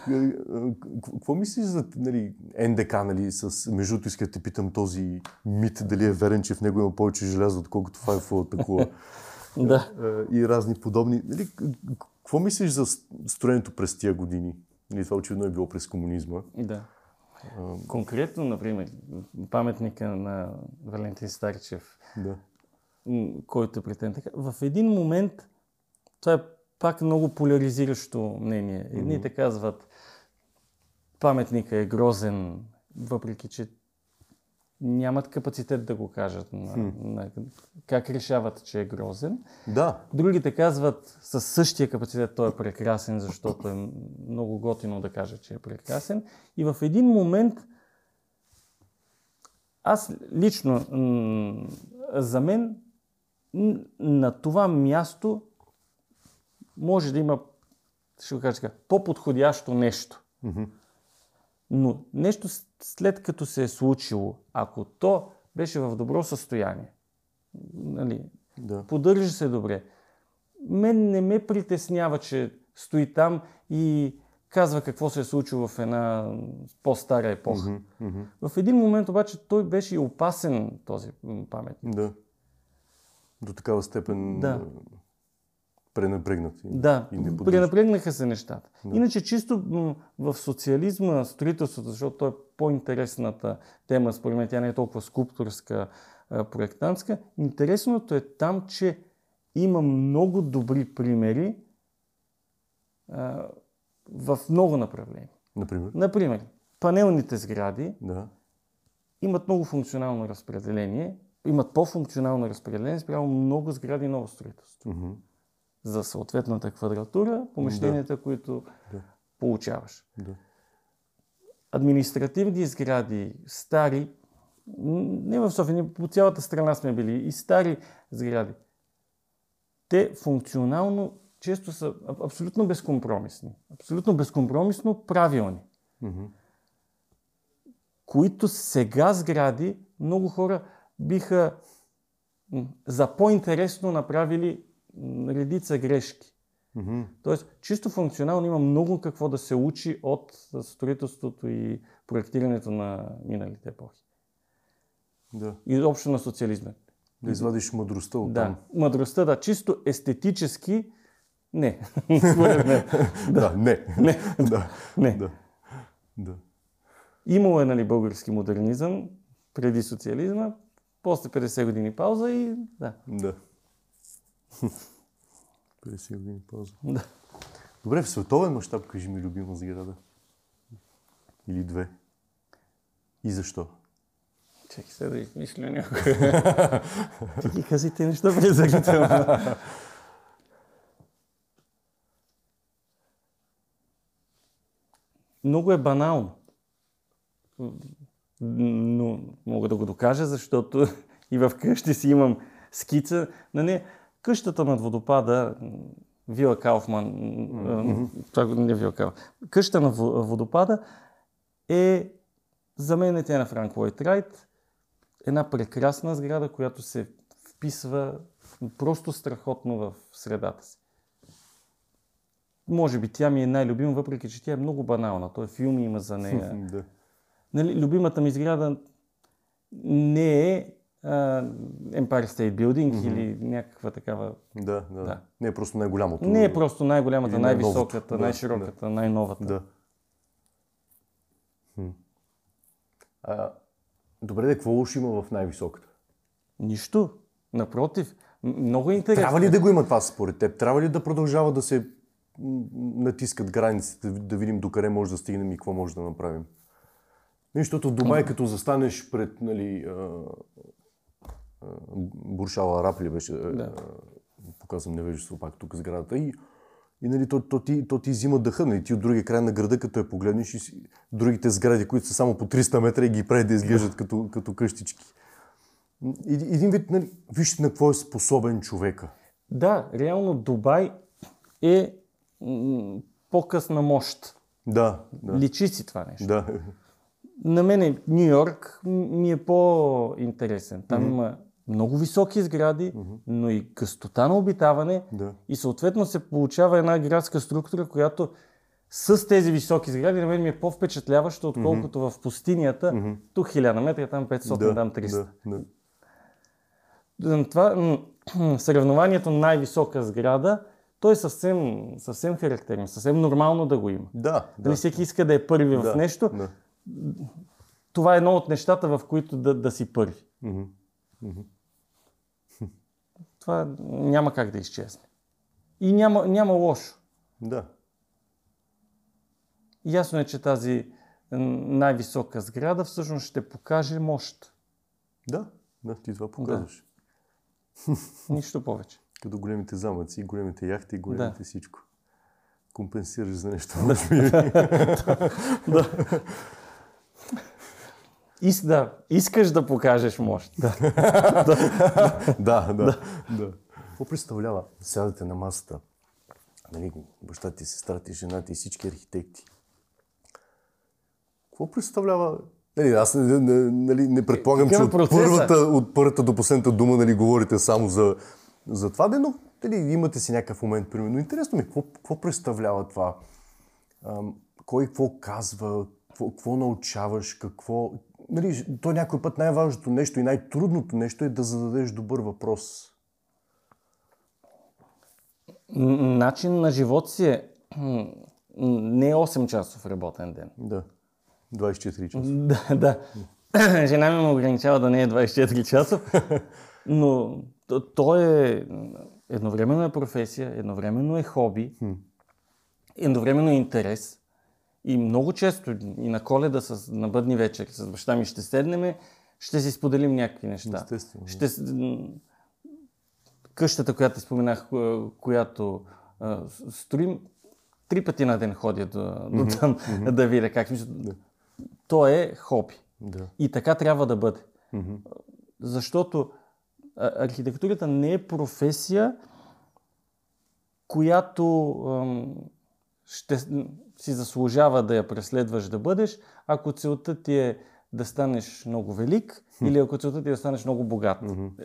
К- Какво мислиш за нали, НДК, нали, с, между другото исках да те питам този мит, дали е верен, че в него има повече желязо, отколкото Five такова да. е, и разни подобни. Нали, какво мислиш за строенето през тия години? Нали, това очевидно е било през комунизма. Да. Конкретно, например, паметника на Валентин Старчев, Да. който е претен така, в един момент това е пак много поляризиращо мнение. Едните казват, паметника е грозен, въпреки че нямат капацитет да го кажат на, на, как решават, че е грозен. Да. Другите казват със същия капацитет той е прекрасен, защото е много готино да каже, че е прекрасен. И в един момент аз лично, м, за мен, м, на това място може да има, ще го кажа така, по-подходящо нещо. Мгм. Но нещо след като се е случило, ако то беше в добро състояние, нали, Да. поддържа се добре. Мен не ме притеснява, че стои там и казва какво се е случило в една по-стара епоха. Мгм, мгм. В един момент обаче той беше и опасен, този паметник. Да. До такава степен Да. Е, пренебрегнат. И, Да, и не пренапрегнаха се нещата. Да. Иначе чисто в социализма, строителството, защото то е по-интересната тема, според мен тя не е толкова скулптурска, проектантска, интересното е там, че има много добри примери а, в много направления. Например. Например, панелните сгради Да. имат много функционално разпределение, имат по-функционално разпределение спрямо много сгради и ново строителство. Мгм. За съответната квадратура, помещенията, които Да. получаваш. Да. Административни сгради, стари, не в София, ние по цялата страна сме били, и стари сгради. Те функционално често са аб- абсолютно безкомпромисни. Абсолютно безкомпромисно правилни. Мгм. които сега сгради много хора биха за по-интересно направили редица грешки. Мгм. Тоест, чисто функционално има много какво да се учи от строителството и проектирането на миналите епохи. Да. И общо на социализма. Да извадиш мъдростта от Да. там. Мъдростта, да, чисто естетически, не. Според мен. Да, не. Не. да. Не. Да. Да. Имало е нали, български модернизъм преди социализма, после 50 години пауза и да. Да. 50 години пауза. да. Добре, в световен мащаб кажи ми любима сграда. Или две. И защо? Чакай сега да измисля някой. Ти ги кази те неща предварително. Много е банално. Но мога да го докажа, защото и в къщи си имам скица на нея. Къщата над водопада, Вила Кауфман, това не Вила Кауфман, къщата на во- водопада е за мен е тя на Франк Лойд Райт. Една прекрасна сграда, която се вписва просто страхотно в средата си. Може би тя ми е най-любима, въпреки че тя е много банална. Той филми има за нея. Нали, любимата ми сграда не е Empire State Building или някаква такава. Да, да, Да. Не е просто най-голямото. Не е просто най-голямата, най-високата, Да, най-широката, най-новата. Да. Хм. А, добре, да, какво лошо има в най-високата? Нищо. Напротив, много е интересно. Трябва ли да го има това според теб? Трябва ли да продължава да се натискат границите, да, да видим докъде може да стигнем и какво може да направим? Нали, Защото в Думай, като застанеш пред нали, Буршала Араб ли беше, Да. а, показвам невежество пак тук сградата, и, и нали, то, то, ти, то ти взима дъха. Нали, ти от другия край на града, като я погледнеш и си, другите сгради, които са само по 300 метра и ги прави да изглеждат като, като къщички. И- Един вид, нали, вижте на какво е способен човека. Да, реално Дубай е м- по-късна мощ. Да, да, Личи си това нещо. да. На мен Нью Йорк ми е по-интересен. Там има много високи сгради, но и гъстота на обитаване. Да. И съответно се получава една градска структура, която с тези високи сгради на мен ми е по-впечатляваща, отколкото в пустинята. Тук 1000 метра, там 500, да, там 300. Да, да. Това съревнованието най-висока сграда, той е съвсем, съвсем характерен, съвсем нормално да го има. Да, Дали да. всеки иска да е първи да, в нещо, Да. това е едно от нещата, в които да, да си първи. Мгм. Това няма как да изчезне. И няма, няма лошо. Да. Ясно е, че тази най-висока сграда всъщност ще покаже мощ. Да, да, ти това показваш. Нищо повече. Като големите замъци, големите яхти, големите Да. всичко. Компенсираш за нещо. би. Ис, да, искаш да покажеш мощ. Да. да, да, да. Какво представлява? Сядате на масата. Нали, баща ти, сестра ти, жена ти и всички архитекти. Какво представлява? Нали, аз не, не, нали, не предполагам, че Какъв е от процесът? първата, от първата до последната дума нали, говорите само за, за това, но нали, имате си някакъв момент, примерно. Интересно ми, какво, какво представлява това? Ам, кой какво казва, какво, какво научаваш, какво... Нали, то някой път най-важното нещо и най-трудното нещо е да зададеш добър въпрос. Начин на живот си е не е 8 часов работен ден. Да. 24 часа. Да, да. Жена ми ме ограничава да не е 24 часов, но то, то е едновременно е професия, едновременно е хоби, едновременно е интерес. И много често и на коледа с, на бъдни вечери с баща ми ще седнем, ще си споделим някакви неща. Естествено. Ще, къщата, която споменах, ко- която а, строим, три пъти на ден ходя до, до там да видя как. Мисля, То е хоби. Да. И така трябва да бъде. Защото а, архитектурата не е професия, която ам, ще си заслужава да я преследваш да бъдеш, ако целта ти е да станеш много велик или ако целта ти е да станеш много богат.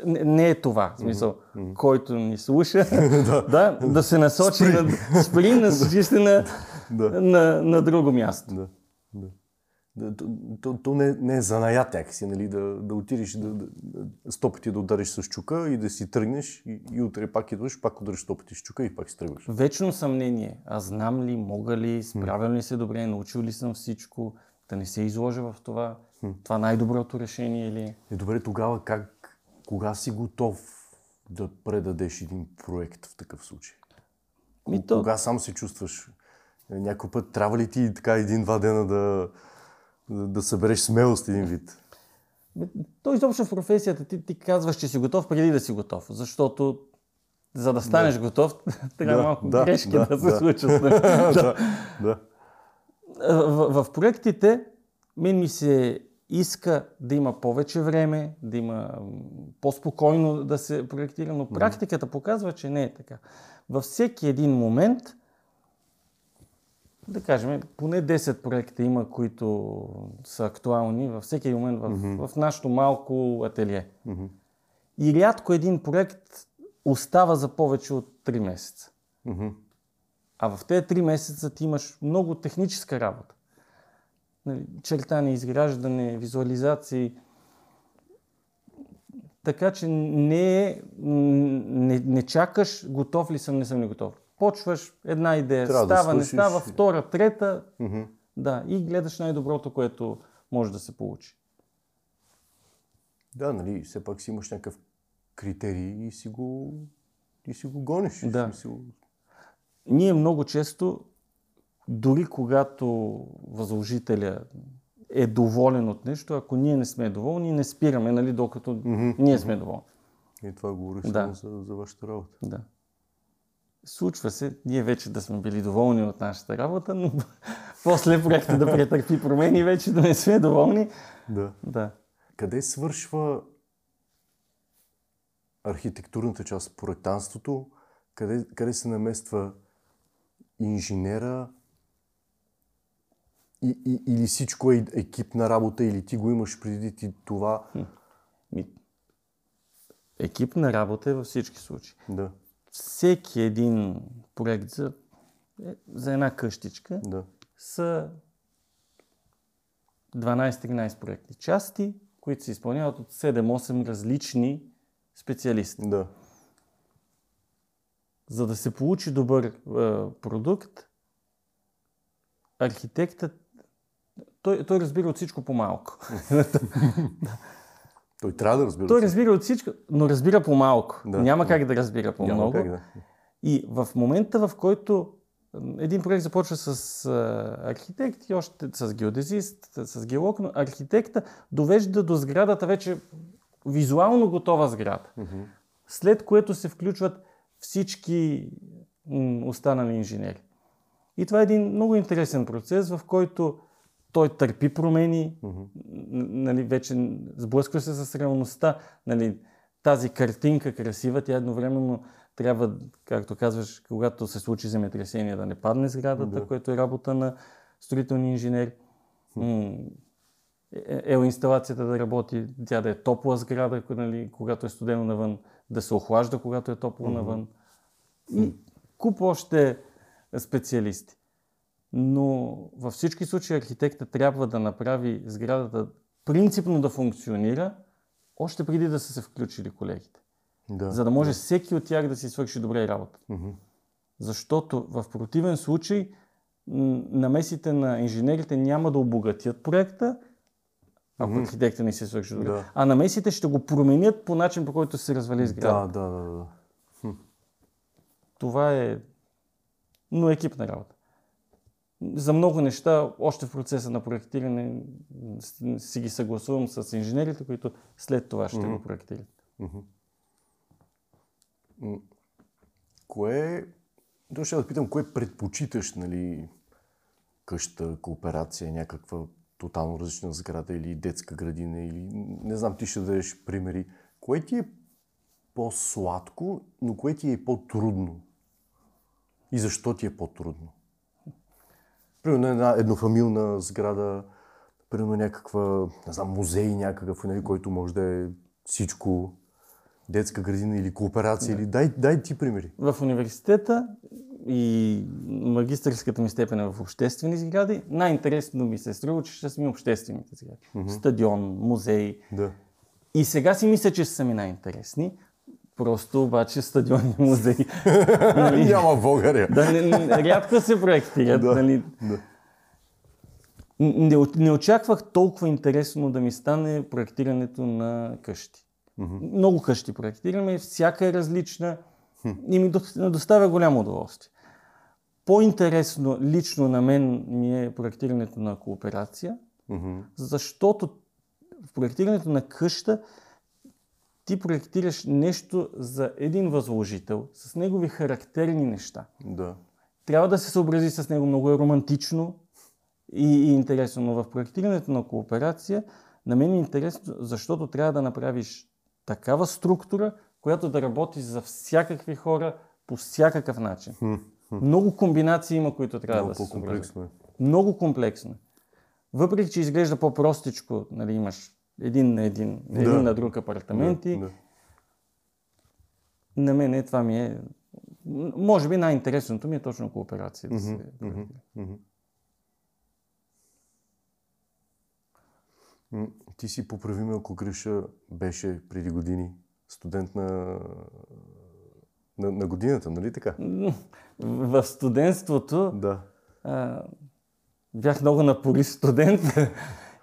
Не, не е това, в смисъл, който ни слуша, да, да се насочи на спри, насочи се на, Да. на, на друго място. Да. То, то, не, не е занаят някакси, нали, да, да отидеш да, да, сто пъти да удариш с чука и да си тръгнеш и, и утре пак идваш, пак удариш сто пъти с чука и пак си тръгваш. Вечно съмнение. Аз знам ли, мога ли, справям ли се добре, научил ли съм всичко, да не се изложа в това. Това най-доброто решение ли е? Е, добре, тогава как, кога си готов да предадеш един проект в такъв случай? Ми то, Кога сам се чувстваш? Е, Някой път трябва ли ти така един-два дена да, да, да събереш смелост един вид? Бе, То изобщо в професията ти, ти казваш, че си готов преди да си готов, защото за да станеш готов, трябва Да, малко да, грешки да, да, се да. случат. нали? да, да. в, в проектите мен ми се иска да има повече време, да има по-спокойно да се проектира, но практиката показва, че не е така. Във всеки един момент, да кажем, поне 10 проекта има, които са актуални във всеки момент в, в нашето малко ателие. И рядко един проект остава за повече от 3 месеца. Мгм. А в тези 3 месеца ти имаш много техническа работа. Нали, чертане, изграждане, визуализации. Така че не, е, не, не чакаш готов ли съм, не съм ли готов. Почваш една идея, Трябва да става, не свършиш. става, втора, трета, да, и гледаш най-доброто, което може да се получи. Да, нали, все пак си имаш някакъв критерий и си го, и си го гониш. Да. В смисъл, Ние много често, дори когато възложителя е доволен от нещо, ако ние не сме доволни, не спираме, нали, докато ние сме доволни. И това говориш Да. само за, за вашата работа. Да. Случва се, ние вече да сме били доволни от нашата работа, но после проекта да претърпи промени вече да не сме доволни. Да. Да. Къде свършва архитектурната част, проектанството? Къде, къде се намества инженера? И, и, или всичко е екипна работа, или ти го имаш преди ти това? Екипна работа е във всички случаи. Да, Всеки един проект за, е, за една къщичка да. са 12-13 проектни части, които се изпълняват от 7-8 различни специалисти. Да. За да се получи добър е, продукт, архитектът той, той разбира от всичко по-малко. Той трябва да разбира. той разбира от всичко, но разбира по-малко. Да. Няма как да разбира по-много. как да. И в момента, в който един проект започва с а, архитект и още с геодезист, с геолог, но архитекта довежда до сградата вече визуално готова сграда. След което се включват всички м, останали инженери. И това е един много интересен процес, в който той търпи промени, нали, вече сблъсква се с реалността. Нали, тази картинка красива, тя едновременно трябва, както казваш, когато се случи земетресение, да не падне сградата, Да. което е работа на строителни инженери. М, е- Елоинсталацията да работи, тя да е топла сграда, нали, когато е студено навън, да се охлажда, когато е топло навън. И куп още специалисти. Но във всички случаи архитекта трябва да направи сградата принципно да функционира, още преди да са се включили колегите. Да. За да може всеки от тях да си свърши добре работа. Защото в противен случай намесите на инженерите няма да обогатят проекта, ако архитекта не си свърши добре. Да. А намесите ще го променят по начин, по който се развали сградата. Да, да, да, да. Това е... Но екипна работа. За много неща, още в процеса на проектиране, си ги съгласувам с инженерите, които след това ще го проектират. Кое, то ще да питам, кое предпочиташ, нали, къща, кооперация, някаква тотално различна сграда или детска градина или не знам, ти ще дадеш примери. Кое ти е по-сладко, но кое ти е по-трудно? И защо ти е по-трудно? Примерно една еднофамилна сграда, примерно някаква, не знам, музей някакъв, нали, който може да е всичко, детска градина или кооперация, или дай, дай ти примери. В университета и магистърската ми степен е в обществени сгради, най-интересно ми се струва, че ще са ми обществените сгради. Mm-hmm. Стадион, музей. Да. И сега си мисля, че са ми най-интересни. Просто обаче стадиони и музеи. нали, Няма в България. да, не, не, рядко се проектират. Да, нали. да. Не, не очаквах толкова интересно да ми стане проектирането на къщи. Mm-hmm. Много къщи проектираме, всяка е различна и ми доставя голямо удоволствие. По-интересно лично на мен ми е проектирането на кооперация, Мгм. защото в проектирането на къща ти проектираш нещо за един възложител с негови характерни неща. Да. Трябва да се съобрази с него, много е романтично и, и интересно, но в проектирането на кооперация на мен е интересно, защото трябва да направиш такава структура, която да работи за всякакви хора по всякакъв начин. Хм. Много комбинации има, които трябва Много да се съобразят. е. Много комплексно. е. Въпреки, че изглежда по-простичко, нали, имаш един на един, Да. един на друг апартаменти, Да, да. на мен е, това ми е... Може би най-интересното ми е точно кооперация. Да се... Мгм, мгм. М, Ти си поправи ме, ако греша, беше преди години студент на, на, на годината, нали така? В студентството Да. а, бях много напорист студент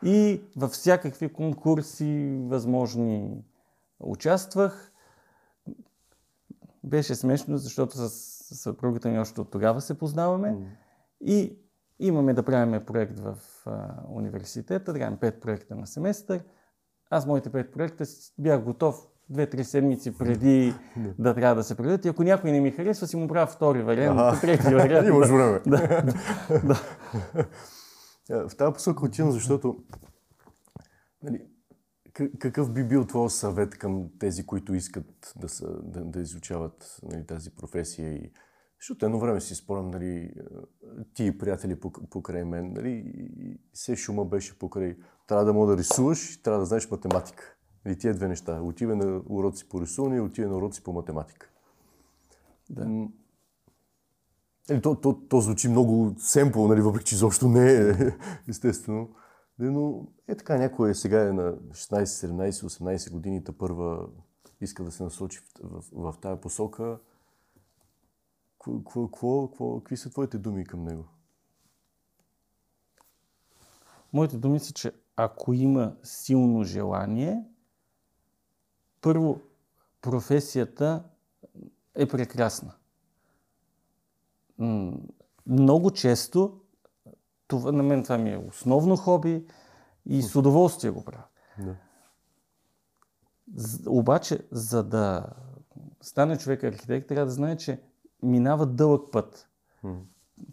и във всякакви конкурси възможни участвах. Беше смешно, защото с съпругата ми още от тогава се познаваме. М. И имаме да правим проект в а, университета, да правим пет проекта на семестър. Аз моите пет проекта бях готов две-три седмици преди да трябва да се предадат. И ако някой не ми харесва, си му правя втори вариант, трети вариант. Имаш време. да, да. Е, В тази посока отивам, защото нали, какъв би бил твой съвет към тези, които искат да, са, да, да изучават нали, тази професия? И... Защото едно време си спомням, нали, е, ти и приятели пок- покрай мен, нали, и все шума беше покрай. Трябва да мога да рисуваш и трябва да знаеш математика. Нали, тия две неща. Отива на уроци по рисуване и на уроци по математика. Да. Нали, то, то, то звучи много семпл, нали, въпреки че изобщо не е, естествено. Нали, Но е така, някой е сега е на 16, 17, 18 години, първа иска да се насочи в, в, в тая посока. Какви са твоите думи към него? Моите думи са, че ако има силно желание, първо, професията е прекрасна. Много често, това, на мен това ми е основно хоби и с удоволствие го правя. Да. Обаче, за да стане човек архитект, трябва да знае, че минава дълъг път.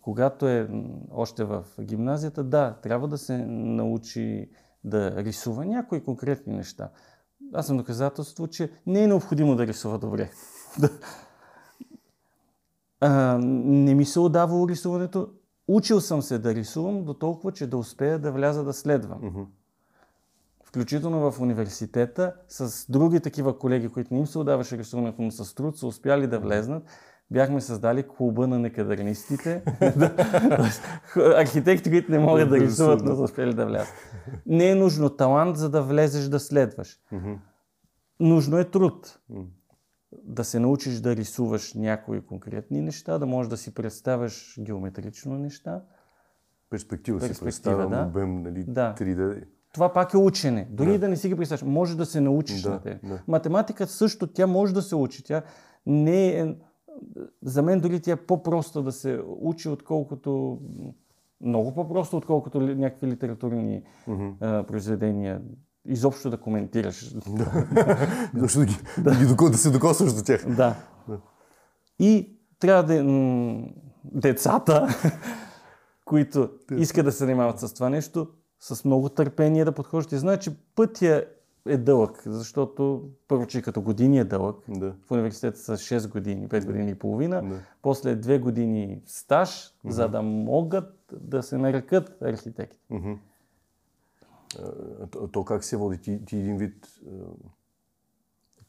Когато е още в гимназията, да, трябва да се научи да рисува някои конкретни неща. Аз съм доказателство, че не е необходимо да рисува добре. А, не ми се отдавало рисуването. Учил съм се да рисувам до толкова, че да успея да вляза да следвам. Включително в университета, с други такива колеги, които не им се отдаваше рисуването, но с труд са успяли да влезнат. Бяхме създали клуба на некадърнистите. Архитекти, които не могат да рисуват, но са успяли да влязат. Не е нужно талант, за да влезеш да следваш. Нужно е труд. Да се научиш да рисуваш някои конкретни неща, да можеш да си представяш геометрично неща. Перспектива, си Перспектива, представям, да. обем, нали, Да. 3D. Това пак е учене. Дори Да. да, не си ги представяш, може да се научиш Да, на те. да. Математика също, тя може да се учи. Тя не е... За мен дори тя е по-проста да се учи, отколкото... Много по-просто, отколкото някакви литературни Мгм. а, произведения. Изобщо да коментираш. Защо да, ги, да. ги да се докосваш до тях? Да. И трябва да... м, Децата, които искат да се занимават с това нещо, с много търпение да подхождат и знаят, че пътя е дълъг, защото първо, че като години е дълъг. Да. В университета са 6 години, 5 години и половина. Да. После 2 години стаж, за да могат да се нарекат архитекти. Мгм. А, То, как се води? Ти, ти един вид... а,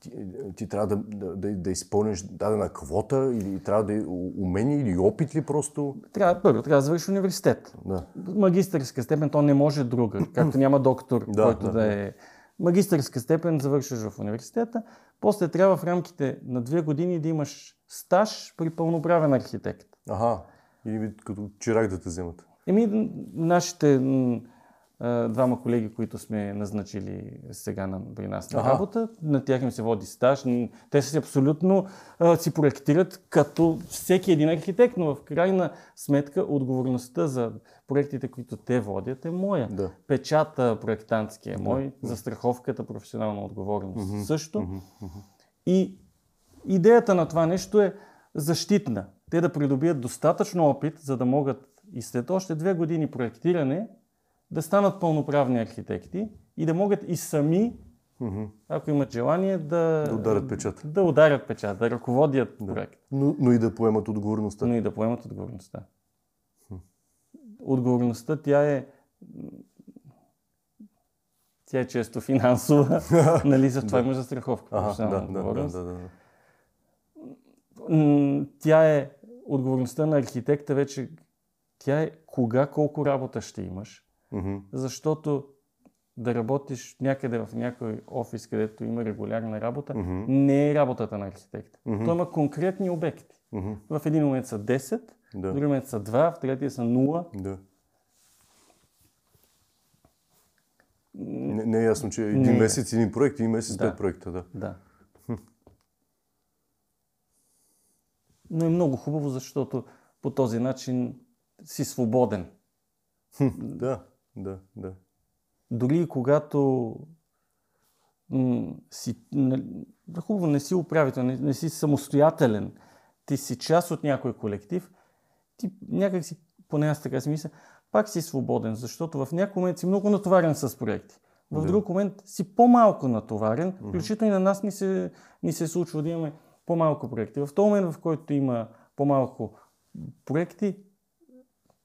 ти, ти трябва да, да, да, изпълниш дадена квота или трябва да е умение или опит ли просто? Трябва, първо, трябва да завършиш университет. Да. Магистърска степен, то не може друга, както няма доктор, Да, който да, да, е... Магистърска степен завършиш в университета, после трябва в рамките на две години да имаш стаж при пълноправен архитект. Аха. Или като чирак да те вземат. Еми, нашите двама колеги, които сме назначили сега на, при нас на работа, на тях им се води стаж. Те си абсолютно а, си проектират като всеки един архитект, но в крайна сметка отговорността за проектите, които те водят е моя. Да. Печата проектантски е мой, застраховката професионална отговорност също. И идеята на това нещо е защитна. Те да придобият достатъчно опит, за да могат и след още две години проектиране да станат пълноправни архитекти и да могат и сами, Мгм. ако имат желание, да, Да ударят печат. Да ударят печат, да ръководят проект, Но, но и да поемат отговорността. но и да поемат отговорността. Отговорността тя е тя е често финансова, нали, за това има застраховка. Ага, да, да, да, да, да, да. Тя е отговорността на архитекта вече, тя е кога, колко работа ще имаш, Защото да работиш някъде в някой офис, където има регулярна работа, Мгм. не е работата на архитекта. Мгм. Той има конкретни обекти. Мгм. В един момент са 10, в Да. други момент са 2, в третия са 0. Да. Не, не е ясно, че един Не е. месец един проект, един месец Да. пет проекта, да. Да. Но е много хубаво, защото по този начин си свободен. Да, да, да. Дори и когато м- си, не, хубаво не си управител, не, не си самостоятелен, ти си част от някой колектив, ти някак си, поне аз така си мисля, пак си свободен, защото в някой момент си много натоварен с проекти. В Да. друг момент си по-малко натоварен, включително и на нас ни се, ни се случва да имаме по-малко проекти. В този момент, в който има по-малко проекти,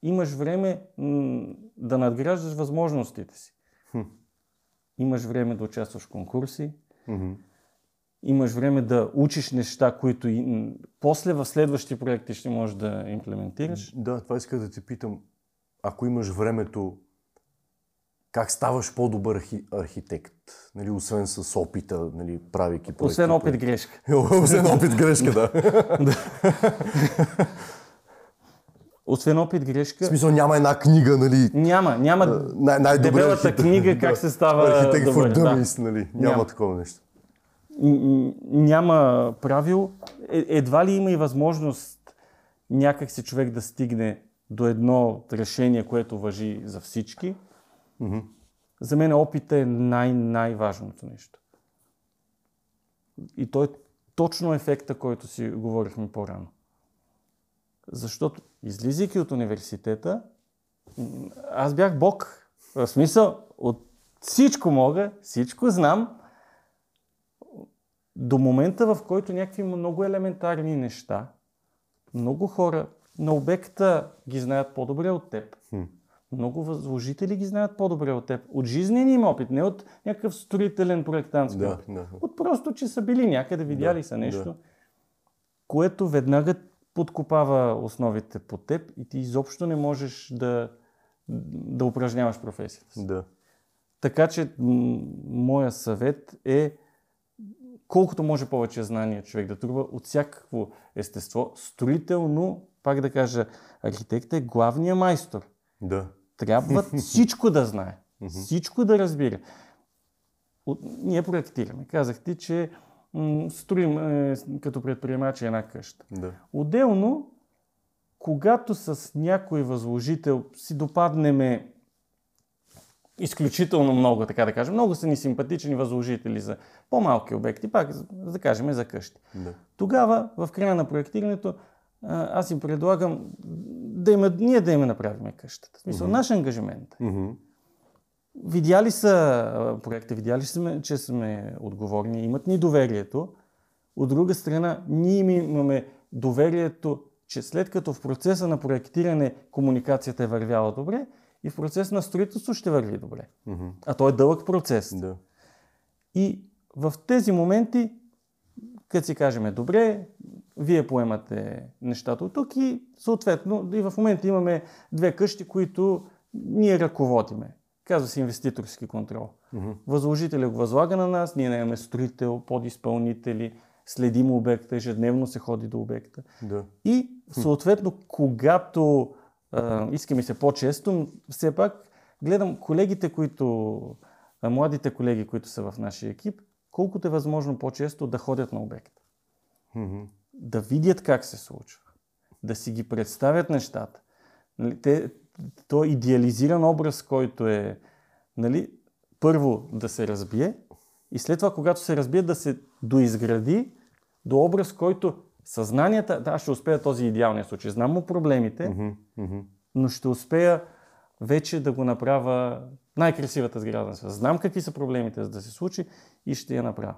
имаш време м, да надграждаш възможностите си. Хм. Имаш време да участваш в конкурси, Мгм. имаш време да учиш неща, които и, м, после в следващи проекти ще можеш да имплементираш. Да, това исках да те питам. Ако имаш времето, как ставаш по-добър архи- архитект? Нали, освен с опита, нали, правейки проекти. Освен опит грешка. Освен опит грешка, да. Освен опит В грешка, смисъл няма една книга, нали, няма, няма най- най-добре дебелата архитект- книга как да. се става Архитект for Да. dummies, нали? Няма, Няма. такова нещо. Няма правило. Е, едва ли има и възможност някак си човек да стигне до едно решение, което въжи за всички. Мгм. За мен опита е най-най-важното нещо. И той е точно ефекта, който си говорихме по-рано. Защото, излизайки от университета, аз бях бог. В смисъл, от всичко мога, всичко знам, до момента, в който някакви много елементарни неща, много хора на обекта ги знаят по-добре от теб. Хм. Много възложители ги знаят по-добре от теб. От жизнения им опит, не от някакъв строителен проектантски Да, опит. да. От просто, че са били някъде, видяли Да, са нещо, да. което веднага подкопава основите по теб и ти изобщо не можеш да, да упражняваш професията си. Да. Така че м- моя съвет е колкото може повече знания човек да трува от всякакво естество, строително, пак да кажа, архитектът е главният майстор. Да. Трябва всичко да знае, всичко да разбира. От, ние проектираме. Казах ти, че строим е, като предприемачи една къща. Да. Отделно, когато с някой възложител си допаднеме изключително много, така да кажем, много са ни симпатични възложители за по-малки обекти, пак да кажем за къщи. Да. Тогава, в края на проектирането, аз им предлагам да им, ние да им направим къщата. В смисъл, наш ангажимент. е. Видяли са проекта, видяли сме, че сме отговорни, имат ни доверието. От друга страна, ние им имаме доверието, че след като в процеса на проектиране комуникацията е вървяла добре, и в процес на строителство ще върви добре. Мгм. А то е дълъг процес. Да. И в тези моменти Като си кажем, добре, вие поемате нещата от тук и съответно и в момента имаме две къщи, които ние ръководиме. Казва се инвеститорски контрол. Мгм. Възложителя го възлага на нас, ние нямаме строител, подизпълнители, следим обекта, ежедневно се ходи до обекта. Да. И съответно, когато а, искаме се по-често, все пак гледам колегите, които, а, младите колеги, които са в нашия екип, колкото е възможно по-често да ходят на обекта. Мгм. Да видят как се случва. Да си ги представят нещата. Нали, те, то идеализиран образ, който е нали, първо да се разбие и след това, когато се разбие, да се доизгради до образ, който съзнанията, да, ще успея този идеалния случай. Знам му проблемите, но ще успея вече да го направя най-красивата сграда на света. Знам какви са проблемите, за да се случи и ще я направя.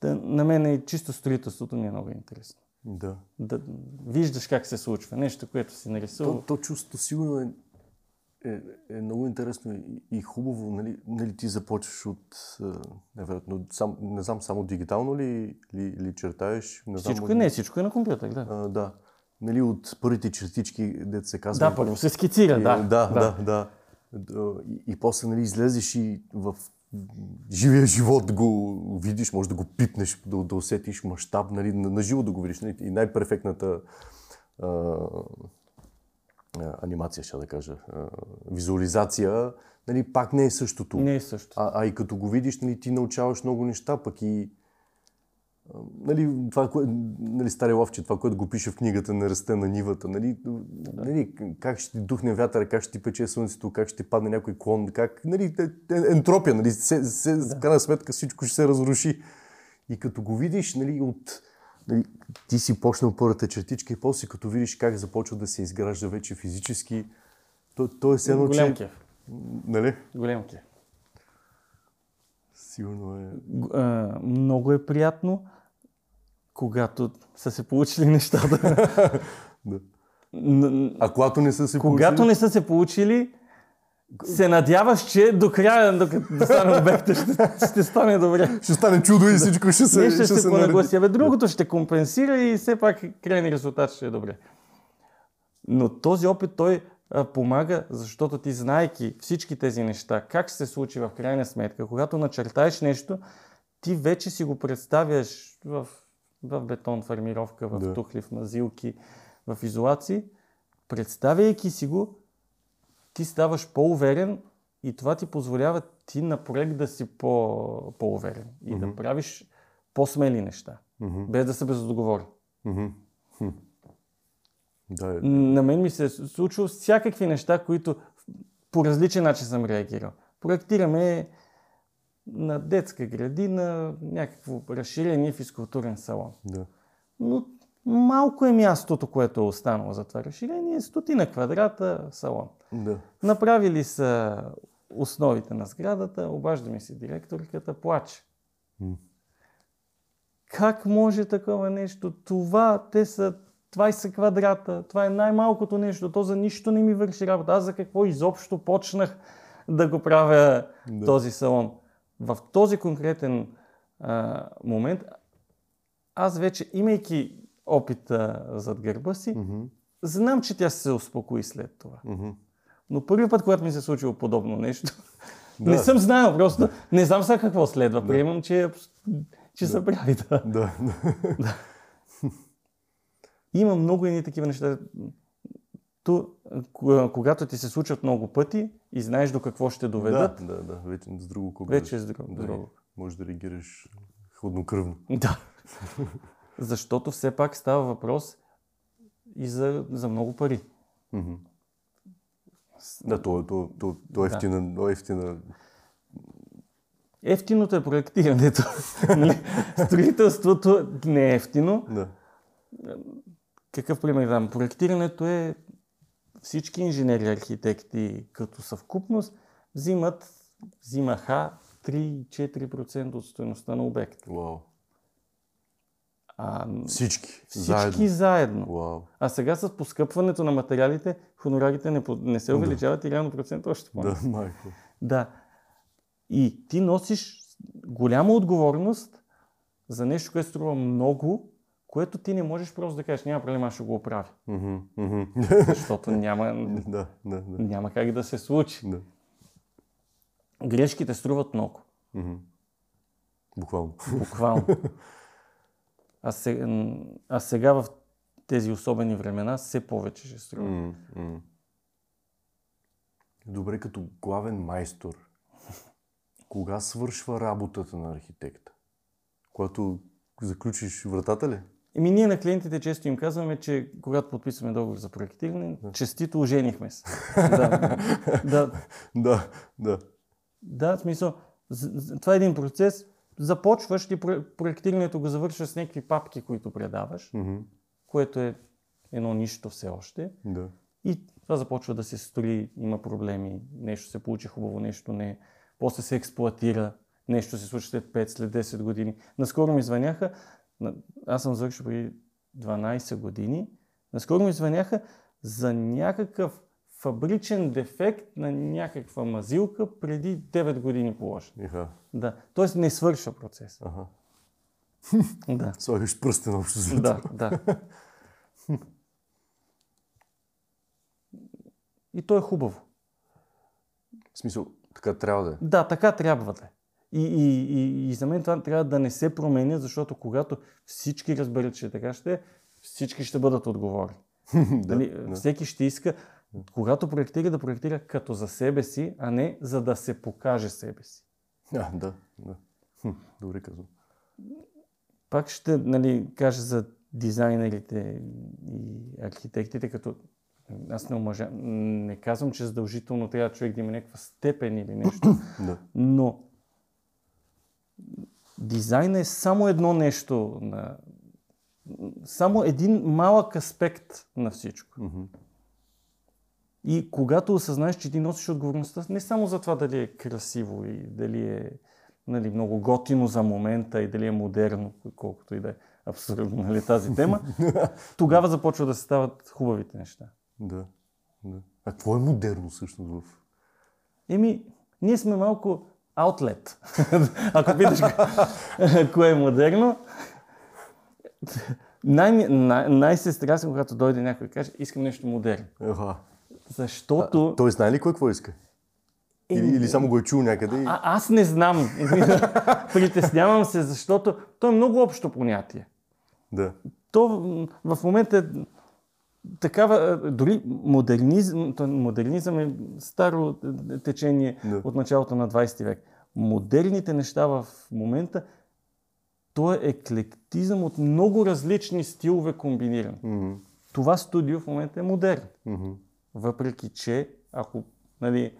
Та, на мен и чисто строителството ми е много интересно. Да. Да виждаш как се случва. Нещо, което си То, нарисувал. то чувство сигурно е, е, е много интересно и, и хубаво. Нали, нали ти започваш от, а, невероятно, сам, не знам, само дигитално ли, ли, ли чертаеш? Не знам, Всичко от- е не, всичко е на компютър, да. А, да. Нали, от първите чертички, дете се казва. Да, първо се скицира, да. да, да, да. Да, И, и после нали, излезеш и в живия живот го видиш, може да го пипнеш, да, да усетиш мащаб, нали, на, на живо да го видиш. Нали, и най-перфектната а, анимация, ще да кажа, а, визуализация, нали, пак не е същото. Не е също. А, а и като го видиш, нали, ти научаваш много неща, пък и нали, това, кое, нали, стари ловче, това, което го пише в книгата, не расте на нивата, нали, нали, как ще ти духне вятъра, как ще ти пече слънцето, как ще ти падне някой клон, как, нали, ентропия, нали, се, се, в крайна сметка всичко ще се разруши. И като го видиш, нали, от, нали, ти си почнал първата чертичка и после като видиш как започва да се изгражда вече физически, то, то е едно, Голям че... кеф. Нали? Голям кеф. Сигурно е... Много е приятно, когато са се получили нещата. Да. А когато не са се Когато получили, не са се получили, се надяваш, че до края, докато да стане обекта, ще, ще стане добре. ще стане чудо и всичко ще се, Нещо ще се нареди. понагласи. Абе, другото ще компенсира и все пак крайни резултат ще е добре. Но този опит той а, помага, защото ти знаейки всички тези неща, как ще се случи в крайна сметка, когато начертаеш нещо, ти вече си го представяш в, в бетон, в армировка, в Да. тухли, в мазилки, в изолации. Представяйки си го, ти ставаш по-уверен и това ти позволява ти на проект да си по, по-уверен и да правиш по-смели неща, Мгм, без да се мгм, хм. Да, е. На мен ми се е случило всякакви неща, които по различен начин съм реагирал. Проектираме на детска градина някакво разширение физкултурен салон. да. Но малко е мястото, което е останало за това разширение. Стотина квадрата салон. Да. Направили са основите на сградата, обажда ми се директорката, плаче. М. Как може такова нещо? Това, те са 20 квадрата, това е най-малкото нещо, то за нищо не ми върши работа. Аз за какво изобщо почнах да го правя Да. този салон? В този конкретен а, момент, аз вече, имайки опита зад гърба си, Мгм, знам, че тя се успокои след това. мгм. Но първи път, когато ми се е случило подобно нещо, Да. не съм знаел, просто не знам сега какво следва. Приемам, че, че се прави. Да. Да, да. Има много едни такива неща. То, ко- когато ти се случват много пъти и знаеш до какво ще доведат, Да, да, да. Вече с друго кого. вече е с друго. да, друго. Може да реагираш хладнокръвно. Да. Защото все пак става въпрос и за, за много пари. Да, то, то, то, то е Да. ефтина, то е ефтина. Ефтиното е проектирането. Строителството не е ефтино. Да. Какъв пример дам? Проектирането е всички инженери, архитекти като съвкупност взимат, взимаха 3-4% от стоеността на обект. Вау. А Всички. всички Заедно. заедно. Вау. А сега с поскъпването на материалите, хонорарите не, не се увеличават и реално процент още по Да, майко. Да. И ти носиш голяма отговорност за нещо, което струва много, което ти не можеш просто да кажеш, няма проблем, аз ще го оправя. Защото няма, да, да, да. няма как да се случи. да. Грешките струват много. Буквално. Буквално. А сега, а сега в тези особени времена все повече ще струва. М. Добре, като главен майстор, кога свършва работата на архитекта? Когато заключиш вратата ли? Еми ние на клиентите често им казваме, че когато подписваме договор за проектиране, честито оженихме се. да, да, Да, да. да, в смисъл, това е един процес. Започваш и про- проектирането го завършваш с някакви папки, които предаваш, което е едно нищо все още. Да. И това започва да се строи, има проблеми, нещо се получи хубаво, нещо не. После се експлуатира, нещо се случи след 5, след 10 години. Наскоро ми звъняха, аз съм завършил преди 12 години, наскоро ми звъняха за някакъв фабричен дефект на някаква мазилка преди 9 години положен. Иха. Да. Тоест не свършва процес. Ага. Да. Слагаш пръстен общо. Да, да. И то е хубаво. В смисъл, така трябва да е. Да, така трябва да е. И, и, и, и за мен това трябва да не се променя, защото когато всички разберат, че така ще е, всички ще бъдат отговорни. да, Нали, да. Всеки ще иска, когато проектира, да проектира като за себе си, а не за да се покаже себе си. А, да, да. Хм, добре казвам. Пак ще нали, кажа за дизайнерите и архитектите, като аз не, омъжа, не казвам, че задължително трябва човек да има някаква степен или нещо, Да. но дизайн е само едно нещо, на, само един малък аспект на всичко. Мгм. И когато осъзнаеш, че ти носиш отговорността не само за това дали е красиво и дали е нали, много готино за момента и дали е модерно, колкото и да е абсурдно нали, тази тема, тогава започва да се стават хубавите неща. Да. да. А какво е модерно всъщност в... Еми, ние сме малко аутлет. Ако питаш ко- кое е модерно, най- най- най-се стрясам, когато дойде някой и каже, искам нещо модерно. Еха. Защото... Той знае ли какво иска? Или, или само го е чул някъде и... А, аз не знам. Притеснявам се, защото то е много общо понятие. Да. То в момента е такава, е, дори модернизъм, модернизъм е старо е, течение Да. от началото на 20 век. Модерните неща в момента, то е еклектизъм от много различни стилове комбинирани. Мгм. Това студио в момента е модерно. Мгм. Въпреки, че ако нали,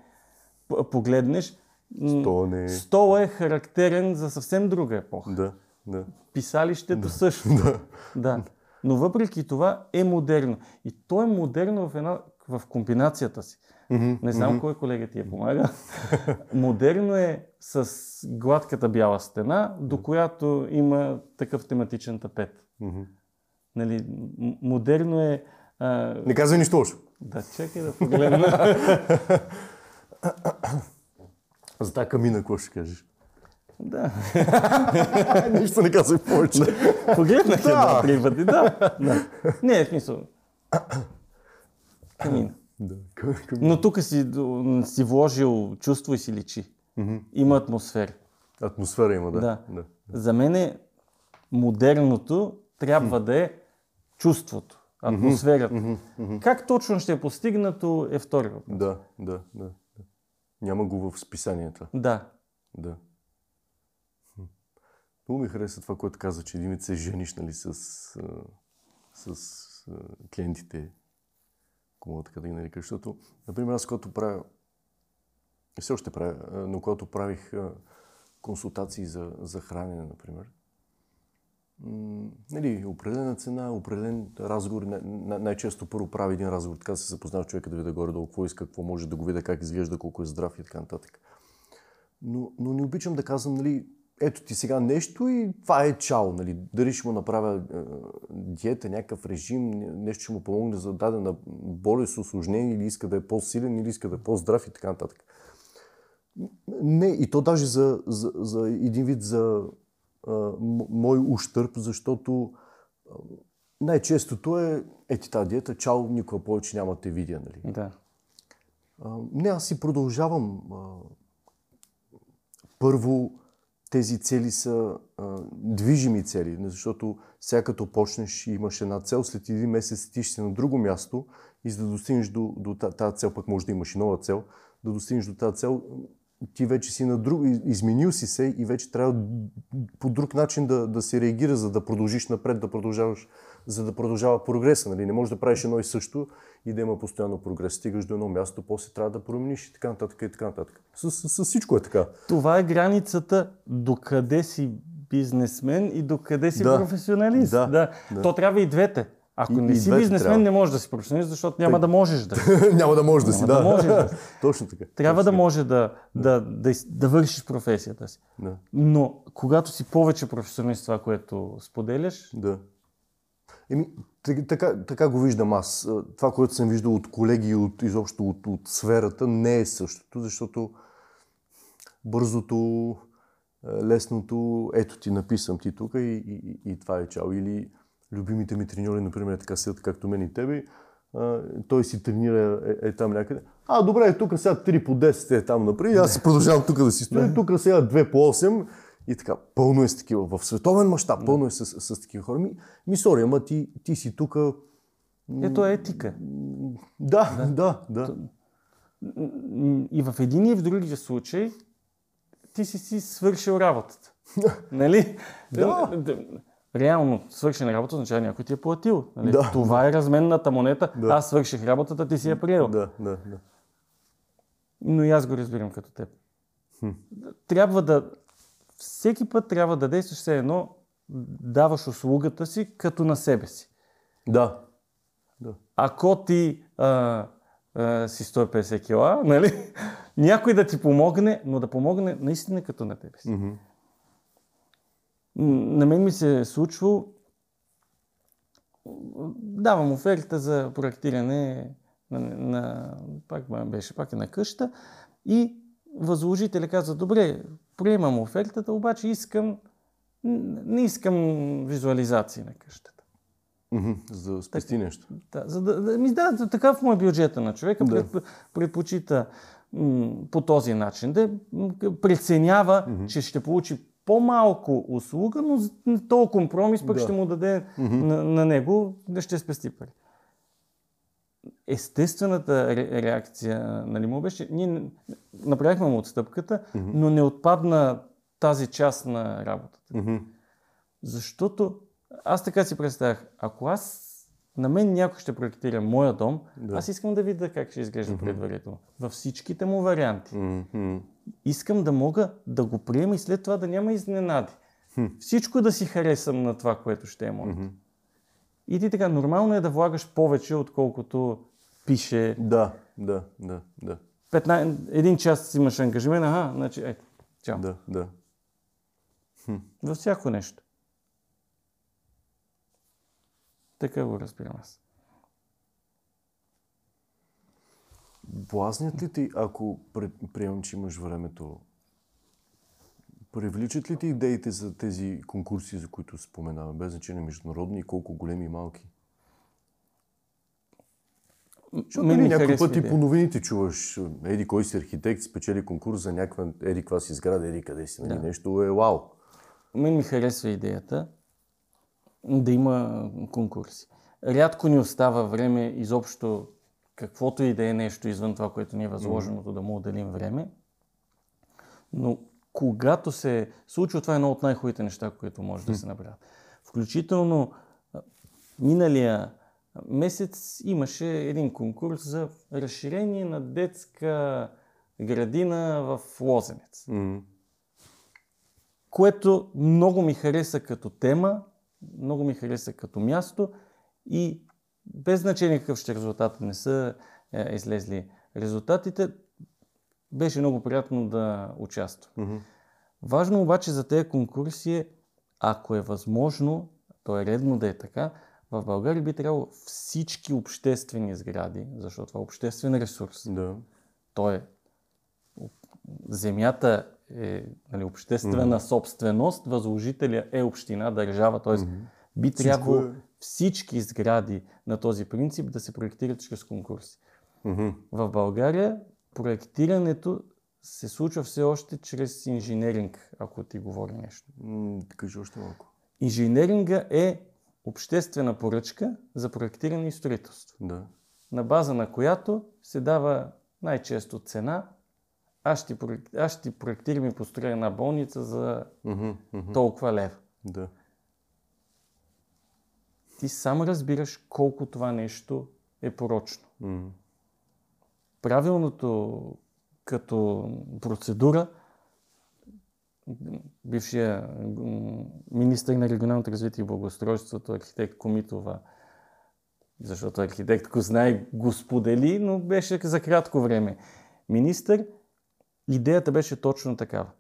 погледнеш, м, То не е... Е характерен за съвсем друга епоха. Да, да. Писалището също. Да. Да. Но въпреки това е модерно. И то е модерно в, една, в комбинацията си. Мгм. Не знам кой колега ти я помага. модерно е с гладката бяла стена, до която има такъв тематичен тапет. Мгм. Нали, модерно е... А, Не казвай нищо лошо. да, чакай да погледна. За тази камина, какво ще кажеш? Да. Нищо не казвай повече. Погледнах Да. два-три пъти, да. да. Не, в смисъл. Камина. да. Но тук си, си вложил чувство и си личи. Има атмосфера. Атмосфера има, да. Да. да. За мен е модерното трябва да е чувството, атмосферата. Как точно ще е постигнато е втори въпрос. Да, да, да. да. Няма го в списанията. Да. Да. Много ми хареса това, което каза, че един се жениш нали, с, с а, клиентите, ако мога така да ги нарека. Защото, например, аз когато правя, и все още правя, но когато правих консултации за, за хранене, например, нали, определена цена, определен разговор. Най- най- най-често първо прави един разговор, така се запознава човека да видя горе-долу какво иска, какво може да го видя, как изглежда, колко е здрав и така нататък. Но, но не обичам да казвам, нали, ето ти сега нещо и това е чао, нали. Дали ще му направя е, диета, някакъв режим, нещо ще му помогне за дадена болест, осложнение, или иска да е по-силен, или иска да е по-здрав и така нататък. Не, и то даже за, за, за един вид за а, м- мой ущърп, защото а, най-честото е, ети тази диета, чао, никога повече няма те видя, нали? Да. А, не, аз си продължавам. А, първо, тези цели са а, движими цели, защото сега като почнеш и имаш една цел, след един месец ти ще си на друго място и за да достигнеш до, до тази цел, пък може да имаш и нова цел, да достигнеш до тази цел, ти вече си на друг, изменил си се и вече трябва по друг начин да, да се реагира, за да продължиш напред, да продължаваш, за да продължава прогреса. Нали? Не можеш да правиш едно и също и да има постоянно прогрес. Стигаш до едно място, после трябва да промениш и така нататък и така нататък. С, с, с всичко е така. Това е границата докъде си бизнесмен и докъде си Да. професионалист. Да, да. да. То трябва и двете. Ако И- не си бизнесмен, трябва. не можеш да си професионалист, защото няма да можеш да. Няма да можеш да си, да да. можеш да. Точно така. Трябва да Точно може да, да, да, да вършиш професията си. така. Да. Но когато си повече професионалист това, което споделяш, Да. Еми, така, така го виждам аз. Това, което съм виждал от колеги и от, изобщо от, от сферата, не е същото, защото бързото, лесното, ето ти написам ти тук и, и, и, това е чао. Или любимите ми треньори, например, така седят както мен и тебе, той си тренира е, е там някъде. А, добре, тук сега 3 по 10 е там напред, аз продължавам тук да си стоя, тук сега 2 по 8 и така. Пълно е с такива, в световен мащаб, пълно е с, с, с такива хора. Ми, ми сори, ама ти, ти си тук. ето е етика. Да, да, да. М, И в един и в другия случай ти си си свършил работата. нали? Да. Реално свършена работа означава някой ти е платил. Нали? Да. Това е разменната монета. Да. Аз свърших работата, ти си я приел. Да, да, да. Но и аз го разбирам като теб. Трябва да... Всеки път трябва да действаш все едно, даваш услугата си като на себе си. Да. Да. Ако ти а, а, си 150 кила, нали? някой да ти помогне, но да помогне наистина като на тебе си. М, На мен ми се е случвало, давам оферта за проектиране на, на пак беше пак и на къща и възложителя каза, добре, приемам офертата, обаче искам, не искам визуализации на къщата. За да спести нещо. Да, за да, да, ми, да, такъв му е бюджета на човека. Да. Пред, предпочита м, по този начин да преценява, че ще получи по-малко услуга, но този компромис пък Да. ще му даде на, на него да ще спести пари. Естествената ре, реакция нали, му беше, ние направихме му отстъпката, но не отпадна тази част на работата. Мгм. Защото аз така си представях, ако аз на мен някой ще проектира моя дом, Да. аз искам да видя как ще изглежда предварително. Във всичките му варианти. Мгм. Искам да мога да го приема и след това да няма изненади. Всичко да си харесам на това, което ще е моето. Мгм. И ти така, нормално е да влагаш повече, отколкото пише Да, да, да, да. 15, един час имаш ангажимент, ага, значи, ето, чао. Да, да. Във всяко нещо. Така го разбирам аз. Блазнят ли ти, ако приемам, че имаш времето, привличат ли ти идеите за тези конкурси, за които споменаваме, без значение международни, и колко големи и малки? Защото нали, ми някой път и по новините чуваш, еди кой си архитект, спечели конкурс за някаква, еди каква си сграда, еди къде си, нали, Да. нещо е вау. Мен ми харесва идеята да има конкурси. Рядко ни остава време изобщо каквото и да е нещо извън това, което ни е възложеното, да му отделим време. Но когато се случва, това е едно от най-хубавите неща, които може да се направят. Включително миналия месец имаше един конкурс за разширение на детска градина в Лозенец М, което много ми хареса като тема, много ми хареса като място и без значение какъв ще е резултат, не са е, излезли резултатите, беше много приятно да участвам. мгм. Важно обаче за тези конкурси е, ако е възможно, то е редно да е така, в България би трябвало всички обществени сгради, защото това е обществен ресурс, Да. то е земята е нали, обществена mm-hmm. собственост, възложителя е община, държава, т.е. Mm-hmm. би трябвало е... всички сгради на този принцип да се проектират чрез конкурси. Mm-hmm. В България проектирането се случва все още чрез инженеринг, ако ти говори нещо. Кажи още малко. Инженеринга е обществена поръчка за проектиране и строителство. Да. На база на която се дава най-често цена. Аз ще, проект... аз ще проектирам и построя една болница за mm-hmm, mm-hmm. толкова лев. Да. Ти сам разбираш колко това нещо е порочно. Mm-hmm. Правилното като процедура бившия министър на регионалното развитие и благоустройството, архитект Комитова, защото архитект го знае, го сподели, но беше за кратко време. Министър, идеята беше точно такава.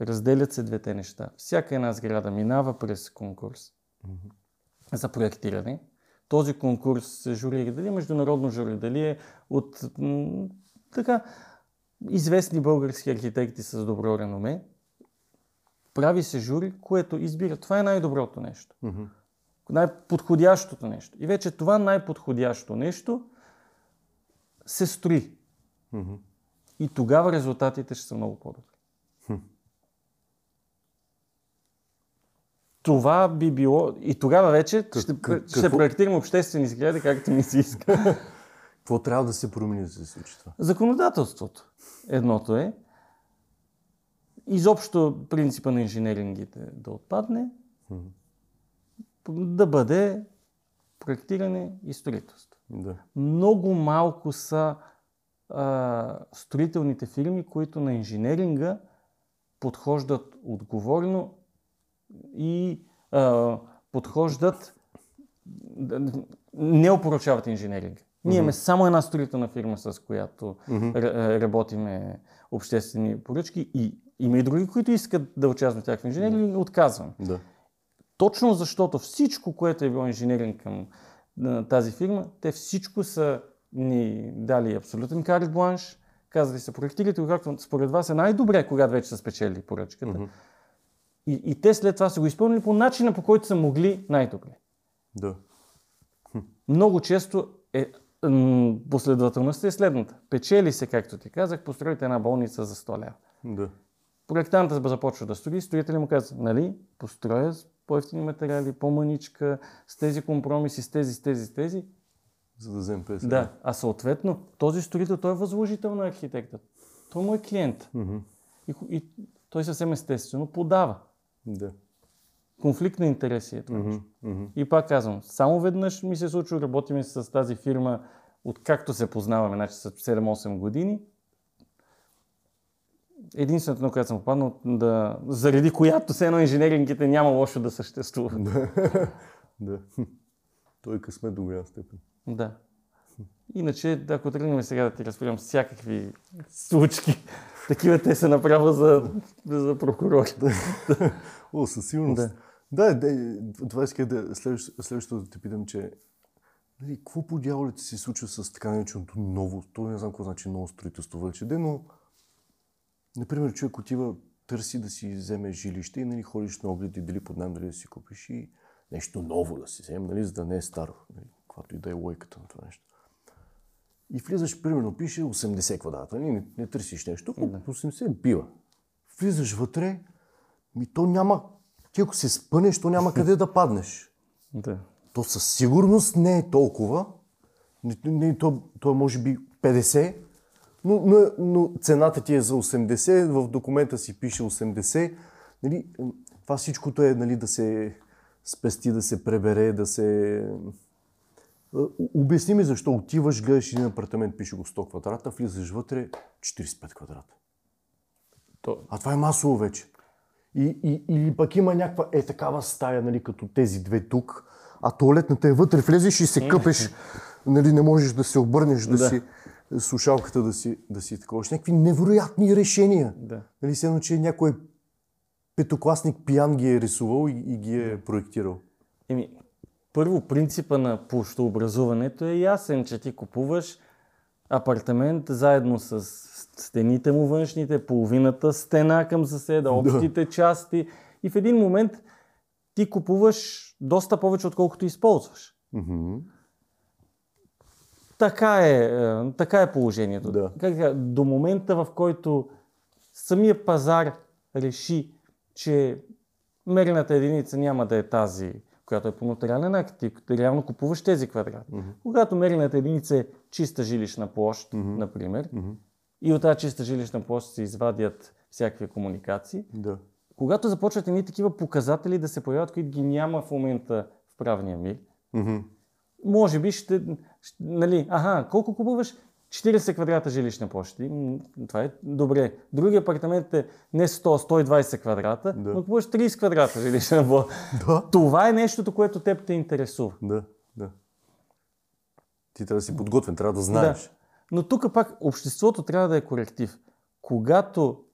Разделят се двете неща. Всяка една сграда минава през конкурс mm-hmm. за проектиране. Този конкурс се журира дали международно жури, дали е от м- така известни български архитекти с добро реноме. Прави се жури, което избира. Това е най-доброто нещо. Mm-hmm. Най-подходящото нещо. И вече това най-подходящо нещо се строи. Mm-hmm. И тогава резултатите ще са много по-добри. Mm-hmm. Това би било... И тогава вече как, ще, как, ще какво? проектираме обществени сгради, както ми се иска. Какво трябва да се промени, за да се случи това? Законодателството. Едното е изобщо принципа на инженерингите да отпадне, mm-hmm. да бъде проектиране и строителство. Да. Много малко са а, строителните фирми, които на инженеринга подхождат отговорно и а, подхождат, не опоручават инженеринга. Ние имаме mm-hmm. само една строителна фирма, с която mm-hmm. работиме обществени поръчки и има и други, които искат да участват в тях в инженеринг и отказвам. Да. Точно защото всичко, което е било инженеринг към тази фирма, те всичко са ни дали абсолютен карт бланш, казали са проектирайте както според вас е най-добре, когато вече са спечели поръчката. Mm-hmm. И, и те след това са го изпълнили по начина, по който са могли най-добре. Да. Много често е последователността е следната. Печели се, както ти казах, построите една болница за 100 лева. Да. Проектантът започва да строи, строителят му казва, нали, построя с по-ефтини материали, по-маничка, с тези компромиси, с тези, с тези, с тези. За да вземем 50. Да, а съответно, този строител, той е възложител на архитекта. Той му е клиент. Mm-hmm. И, и той съвсем естествено подава. Да. Конфликт на интереси е това mm-hmm. Mm-hmm. И пак казвам, само веднъж ми се случва, работиме с тази фирма, откакто се познаваме, значи с 7-8 години, единственото, на което съм попаднал, да, заради която все едно инженерингите няма лошо да съществува. Да. да. Той късмет до голяма степен. Да. Иначе, ако тръгнем сега да ти разправям всякакви случки, такива те са направо за, за прокурор. О, със сигурност. Да. Да, да това иска да следващото да те питам, че нали, какво по дяволите се случва с така нареченото ново, то не знам какво значи ново строителство вече, но Например, човек отива, търси да си вземе жилище и нали, ходиш на оглед и дали под найем, дали да си купиш и нещо ново да си вземе, нали, за да не е старо. Нали, каквато и да е лойката на това нещо. И влизаш, примерно, пише 80 квадрата. Нали, не, не търсиш нещо, да. 80 бива. Влизаш вътре, ми то няма, ти ако се спънеш, то няма къде да паднеш. Да. То със сигурност не е толкова. Не, не, то, то е може би 50, но, но, но цената ти е за 80, в документа си пише 80. Нали, това всичкото е нали, да се спести, да се пребере, да се... Обясни ми защо отиваш, гледаш един апартамент, пише го 100 квадрата, влизаш вътре 45 квадрата. То... А това е масово вече. И, и, или пък има някаква е такава стая, нали, като тези две тук, а туалетната е вътре, влезеш и се къпеш, нали, не можеш да се обърнеш, да, да. си слушалката да си, да си такова. Някакви невероятни решения. Да. Нали, се че някой петокласник пиян ги е рисувал и, и ги е проектирал. Еми, първо, принципа на площообразуването е ясен, че ти купуваш апартамент заедно с стените му външните, половината стена към съседа, общите части. И в един момент ти купуваш доста повече, отколкото използваш. Мгм. Така е, е, така е положението. Да. Как, до момента, в който самия пазар реши, че мерената единица няма да е тази, която е по нотариален акт, ти реално купуваш тези квадрати. Мгм. Когато мерената единица е чиста жилищна площ, Мгм. например, Мгм. и от тази чиста жилищна площ се извадят всякакви комуникации, Да. когато започват едни такива показатели да се появяват, които ги няма в момента в правния мир, Мгм. Може би ще, ще нали, аха, колко купуваш? 40 квадрата жилищна площ. Това е добре. Другия апартамент е не 100, 120 квадрата, Да. но купуваш 30 квадрата жилищна площ. Да. Това е нещото, което теб те интересува. Да. Да. Ти трябва да си подготвен, трябва да знаеш. Да. Но тук пак обществото трябва да е коректив. Когато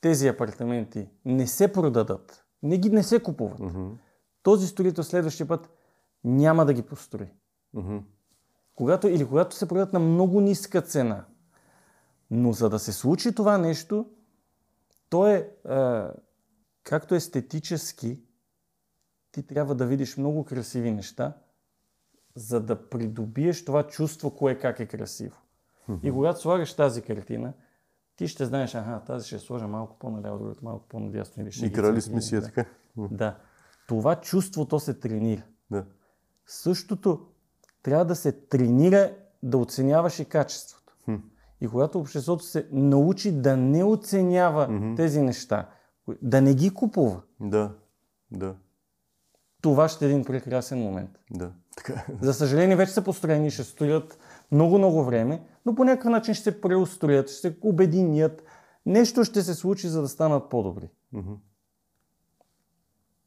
тези апартаменти не се продадат, не ги не се купуват, Мгм. този строител следващия път няма да ги построи. Мгм. Когато, или когато се продадат на много ниска цена. Но за да се случи това нещо, то е а, както естетически, ти трябва да видиш много красиви неща, за да придобиеш това чувство, кое как е красиво. И когато слагаш тази картина, ти ще знаеш, аха, тази ще сложа малко по-наляво, другата малко по-надясно. Или ще И ги крали цъкна, сме си така. Да. Това чувство, то се тренира. Да. Същото трябва да се тренира да оценяваш и качеството. Хм. И когато обществото се научи да не оценява Мгм. тези неща, да не ги купува, Да. Да. това ще е един прекрасен момент. Да. Така. За съжаление, вече са построени, ще стоят много-много време, но по някакъв начин ще се преустроят, ще се обединят. Нещо ще се случи, за да станат по-добри. Мгм.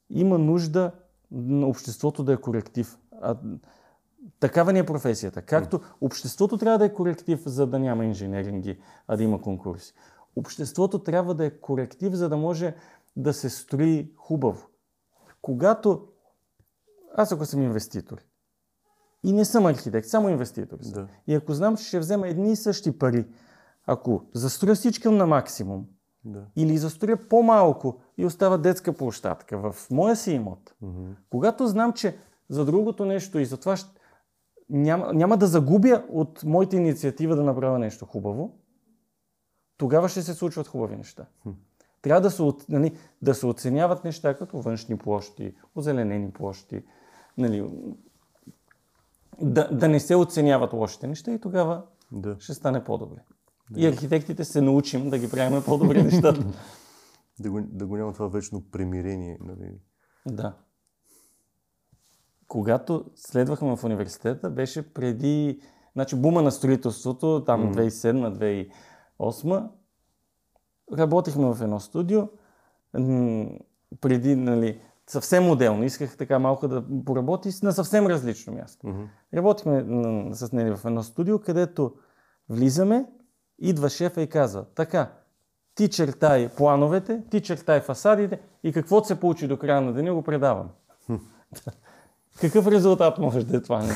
има нужда на обществото да е коректив. А, такава ни е професията. Както обществото трябва да е коректив, за да няма инженеринги, а да има конкурси. Обществото трябва да е коректив, за да може да се строи хубаво. Когато аз ако съм инвеститор и не съм архитект, само инвеститор съм, Да. и ако знам, че ще взема едни и същи пари, ако застроя всички на максимум, Да. или застроя по-малко и остава детска площадка в моя си имот. Мгм. Когато знам, че за другото нещо и затова ще, няма, няма да загубя от моята инициатива да направя нещо хубаво, тогава ще се случват хубави неща. Трябва да се, нали, да се оценяват неща като външни площи, озеленени площи, нали, да, да не се оценяват лошите неща и тогава Да. ще стане по-добре. И архитектите се научим да ги правим по-добри нещата. Да го, да го няма това вечно примирение. Нали? Да. Когато следвахме в университета, беше преди значи, бума на строителството, там 2007-2008. Работихме в едно студио. Преди, нали, съвсем отделно. Исках така малко да поработи на съвсем различно място. Работихме с Нели в едно студио, където влизаме, идва шефа и казва, така, ти чертай плановете, ти чертай фасадите и каквото се получи до края на деня го предавам. Какъв резултат може да е това?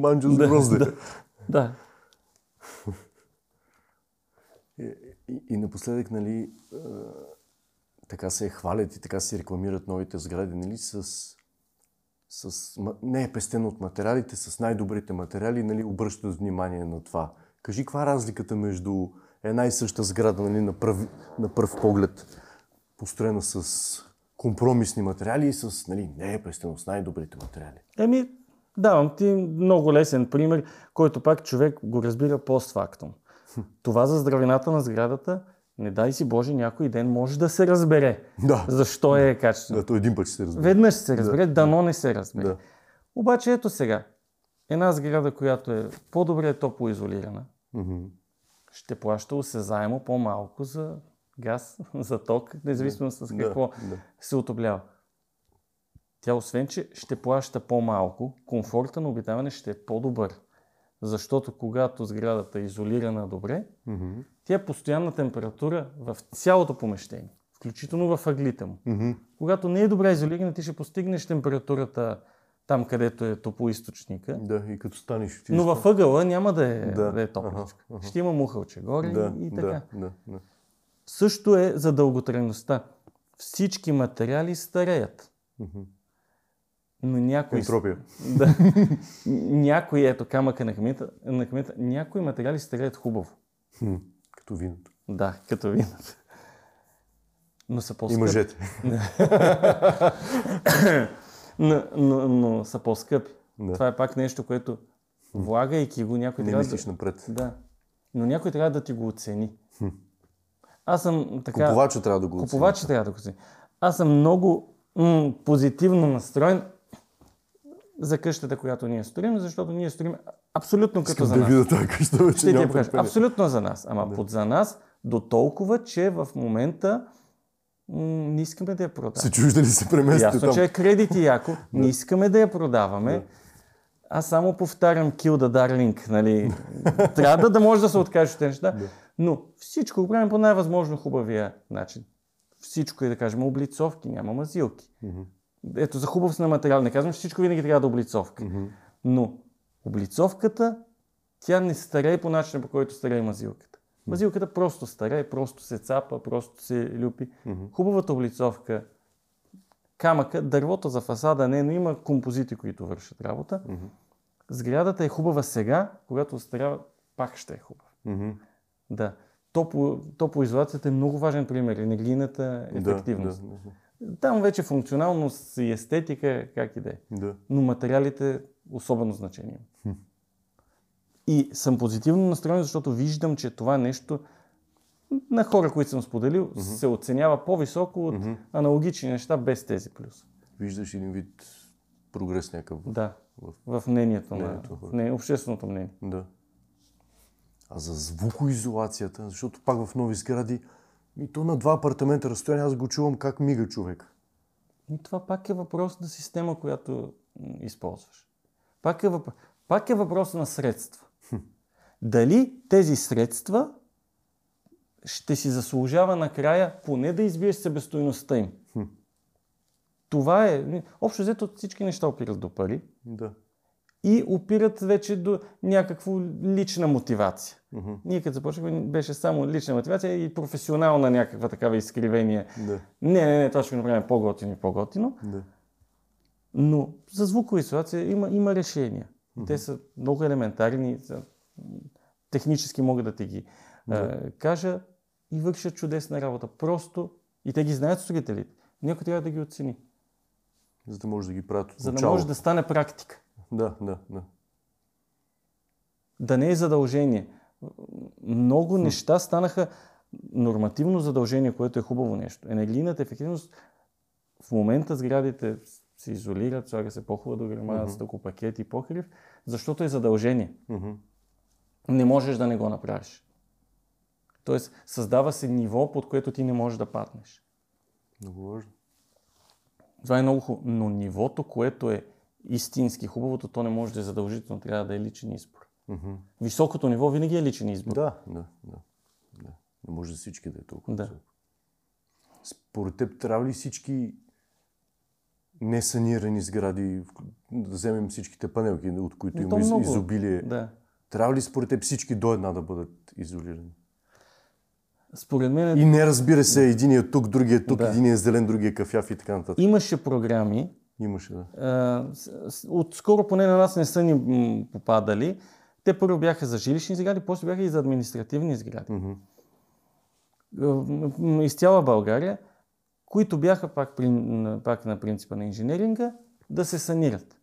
Манджо с грозде. да, да. И, и, и напоследък, нали, а, така се хвалят и така се рекламират новите сгради, нали, с, с не е пестено от материалите, с най-добрите материали, нали, обръщат внимание на това. Кажи, каква е разликата между една и съща сграда, нали, на, пръв, на пръв поглед, построена с компромисни материали и с, нали, не е пестено, с най-добрите материали. Еми, давам ти много лесен пример, който пак човек го разбира постфактум. Това за здравината на сградата, не дай си Боже, някой ден може да се разбере Да, защо е качествено. да то един път ще се разбере. Веднъж се разбере, дано не се разбере. Да. Обаче ето сега, една сграда, която е по-добре топлоизолирана, Мгм. ще плаща осезаемо по-малко за газ, за ток, независимо с Да, какво да. се отоплява. Тя освен, че ще плаща по-малко, комфорта на обитаване ще е по-добър. Защото когато сградата е изолирана добре, Мгм. тя е постоянна температура в цялото помещение, включително в ъглите му. Мгм. Когато не е добре изолирана, ти ще постигнеш температурата там където е топоизточника. Да, и като станеш ти. Но във ъгъла няма да е, Да, да. е топличка. аха, аха. Ще има мухълче горе Да, и така. да, да, да. Също е за дълготрайността. Всички материали стареят. Но някои... Ентропия. Да. някои, ето камъка на камината, на камината, някои материали стареят хубаво. Хм, Като виното. Да, като вината. Но са И по-скъпи. мъжете. но, но, но са по-скъпи. Да. Това е пак нещо, което влагайки го, някой Не трябва мислиш да... напред. Да. Но някой трябва да ти го оцени. Аз съм така... Купувача трябва да го. Купувача трябва да го оцени. Аз съм много м- позитивно настроен за къщата, която ние строим, защото ние строим абсолютно като Искам за да нас. видя тази къща, вече Ще ти я покажа. Абсолютно за нас. Ама под за нас до толкова, че в момента м- не искаме да я продаваме. Се чуеш дали се премести Ясно, там. че е кредит и яко. Не искаме да я продаваме. Да. Аз само повтарям kill the darling, нали? Трябва да, да може да се откажеш от тези неща. Но всичко го правим по най-възможно хубавия начин. Всичко е да кажем облицовки, няма мазилки. Мгм. Ето за хубав на материал. Не казвам, че всичко винаги трябва да е облицовка. Мгм. Но облицовката, тя не старее по начина, по който старее мазилката. Мазилката просто старее, просто се цапа, просто се люпи. Мгм. Хубавата облицовка, камъка, дървото за фасада не, но има композити, които вършат работа. Мгм. Сградата е хубава сега, когато остарява, пак ще е хубава. Мгм. Да. Топо, топоизолацията е много важен пример. Енергийната ефективност. да, да, Там вече функционалност и естетика, как и да е. да. Но материалите особено значение. И съм позитивно настроен, защото виждам, че това нещо на хора, които съм споделил, се оценява по-високо от Мгм. аналогични неща без тези плюс. Виждаш един вид прогрес някакъв. Да, В- в мнението, Мнението на на, в общественото мнение. Да. А за звукоизолацията, защото пак в нови сгради, и то на два апартамента разстояние, аз го чувам как мига човек. И това пак е въпрос на система, която използваш. Пак е, въп... пак е въпрос на средства. Дали тези средства ще си заслужава накрая поне да избиеш себестойността им. Хм. Това е. Общо взето всички неща опират до пари Да. и опират вече до някаква лична мотивация. Мгм. Ние като започнахме беше само лична мотивация и професионална някаква такава изкривение. Да. Не, не, не, това ще го направим по-готино и по-готино. Да. Но за звукова изолация има, има решения. Те са много елементарни, технически мога да ти ги а, кажа и вършат чудесна работа. Просто и те ги знаят строителите. Някой трябва да ги оцени, За да може да ги правят за да начало. може да стане практика. Да, да, да. Да не е задължение. Много неща станаха нормативно задължение, което е хубаво нещо. Енергийната ефективност в момента сградите се изолират, слага се по-хубава дограма, mm-hmm. стъклопакет и покрив, защото е задължение. Мгм. Не можеш да не го направиш. Тоест, създава се ниво, под което ти не можеш да паднеш. Много важно. Това е много хубаво. Но нивото, което е истински хубавото, то не може да е задължително. Трябва да е личен избор. Мгм. Високото ниво винаги е личен избор. Да, да, да, да. Не може всички да е толкова. Да. високо. Според теб трябва ли всички несанирани сгради, да вземем всичките панелки, от които Но има много. изобилие, Да. трябва ли според теб всички до една да бъдат изолирани? Според мен И не разбира се, единият тук, другия тук, Да. единият зелен, другия кафяв и така нататък. имаше програми, Имаше, да. отскоро поне на нас не са ни попадали. Те първо бяха за жилищни сгради, после бяха и за административни сгради. М- из цяла България, които бяха пак, при, на- пак на принципа на инженеринга, да се санират.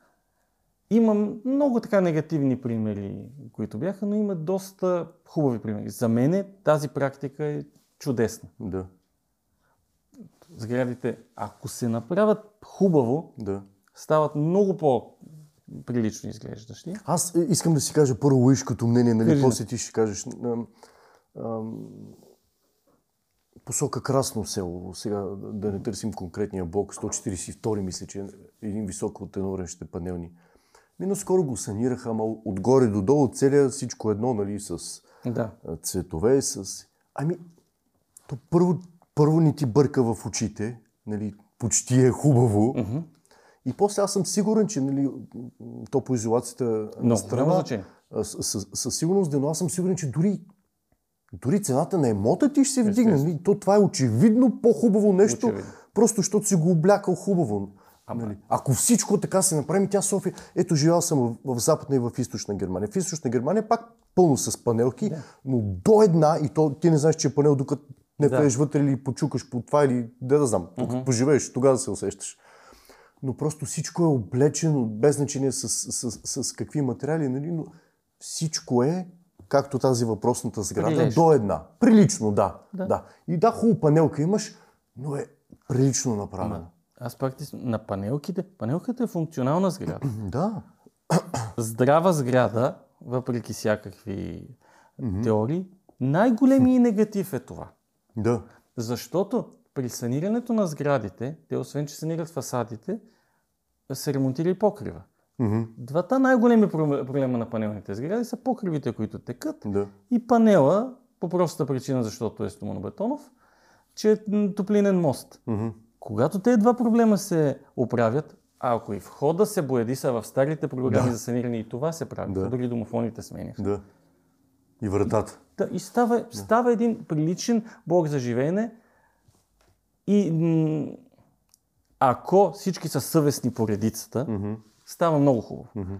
Има много така негативни примери, които бяха, но има доста хубави примери. За мен тази практика е чудесна. Да, Сградите, ако се направят хубаво, да. стават много по-прилично изглеждащи. Аз искам да си кажа първо лоишкото мнение, нали, Кажи. после ти ще кажеш. Ам, ам, посока Красно село, сега да не търсим конкретния блок, 142 мисля, че е един високотенорен ще панелни. Ми наскоро го санираха, ама отгоре до долу целия всичко едно, нали, с Да. а, цветове, с... Ами, то първо, първо ни ти бърка в очите, нали, почти е хубаво. Мгм. И после аз съм сигурен, че нали, то по изолацията на страна, със сигурност, но аз съм сигурен, че дори, дори цената на емота ти ще се вдигне. Нали? То, това е очевидно по-хубаво нещо, Очевидно. просто защото си го облякал хубаво. Нали? Ако всичко така се направи, тя София... Ето, живял съм в, в Западна и в Източна Германия. В Източна Германия пак пълно с панелки, но до една, и то ти не знаеш, че е панел, докато не Да. влезеш вътре или почукаш по това, или де да знам, докато поживееш, тогава се усещаш. Но просто всичко е облечено, без значение с, с, с, с какви материали, нали? но всичко е, както тази въпросната сграда, Прилежно. до една. Прилично, да. Да. да. И да, хубава панелка имаш, но е прилично направена. Аз пак ти, на панелките, панелката е функционална сграда. Да. Здрава сграда, въпреки всякакви теории, най-големият негатив е това. Да. Защото при санирането на сградите, те освен, че санират фасадите, се ремонтира и покрива. Мгм. Двата най-големи проблема на панелните сгради са покривите, които текат Да. и панела, по простата причина, защото е стоманобетонов, че е топлинен мост. Мгм. Когато тези два проблема се оправят, а ако и входа се бояди са в старите програми Да. за саниране и това се прави, Да. дори домофоните сменяха. Да. И вратата. Да, и става, става един приличен блок за живеене. И м- ако всички са съвестни по редицата, Мгм. става много хубаво. Мгм.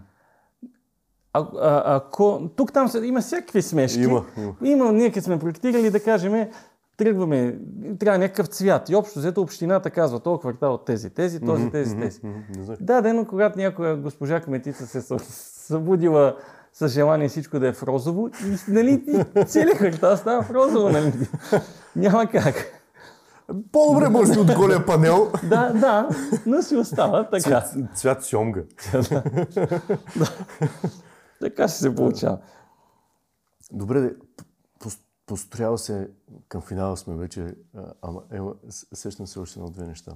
А, а, ако, тук там се, има всякакви смешки. Има, има. Има, ние сме проектирали, да кажем, тръгваме, трябва някакъв цвят. И общо взето общината казва, този квартал от тези, тези, този, тези, Мгм. тези. Не знаеш. Да, дено, когато някоя госпожа кметица се съ- събудила с желание всичко да е в розово, и, нали, целият квартал става в розово, нали? Няма как. По-добре може да от голия панел. Да, да, но си остава така. Цвят, цвят сьомга. Така ще се получава. Добре, построява се, към финала сме вече, ама ема, сещам се още на две неща.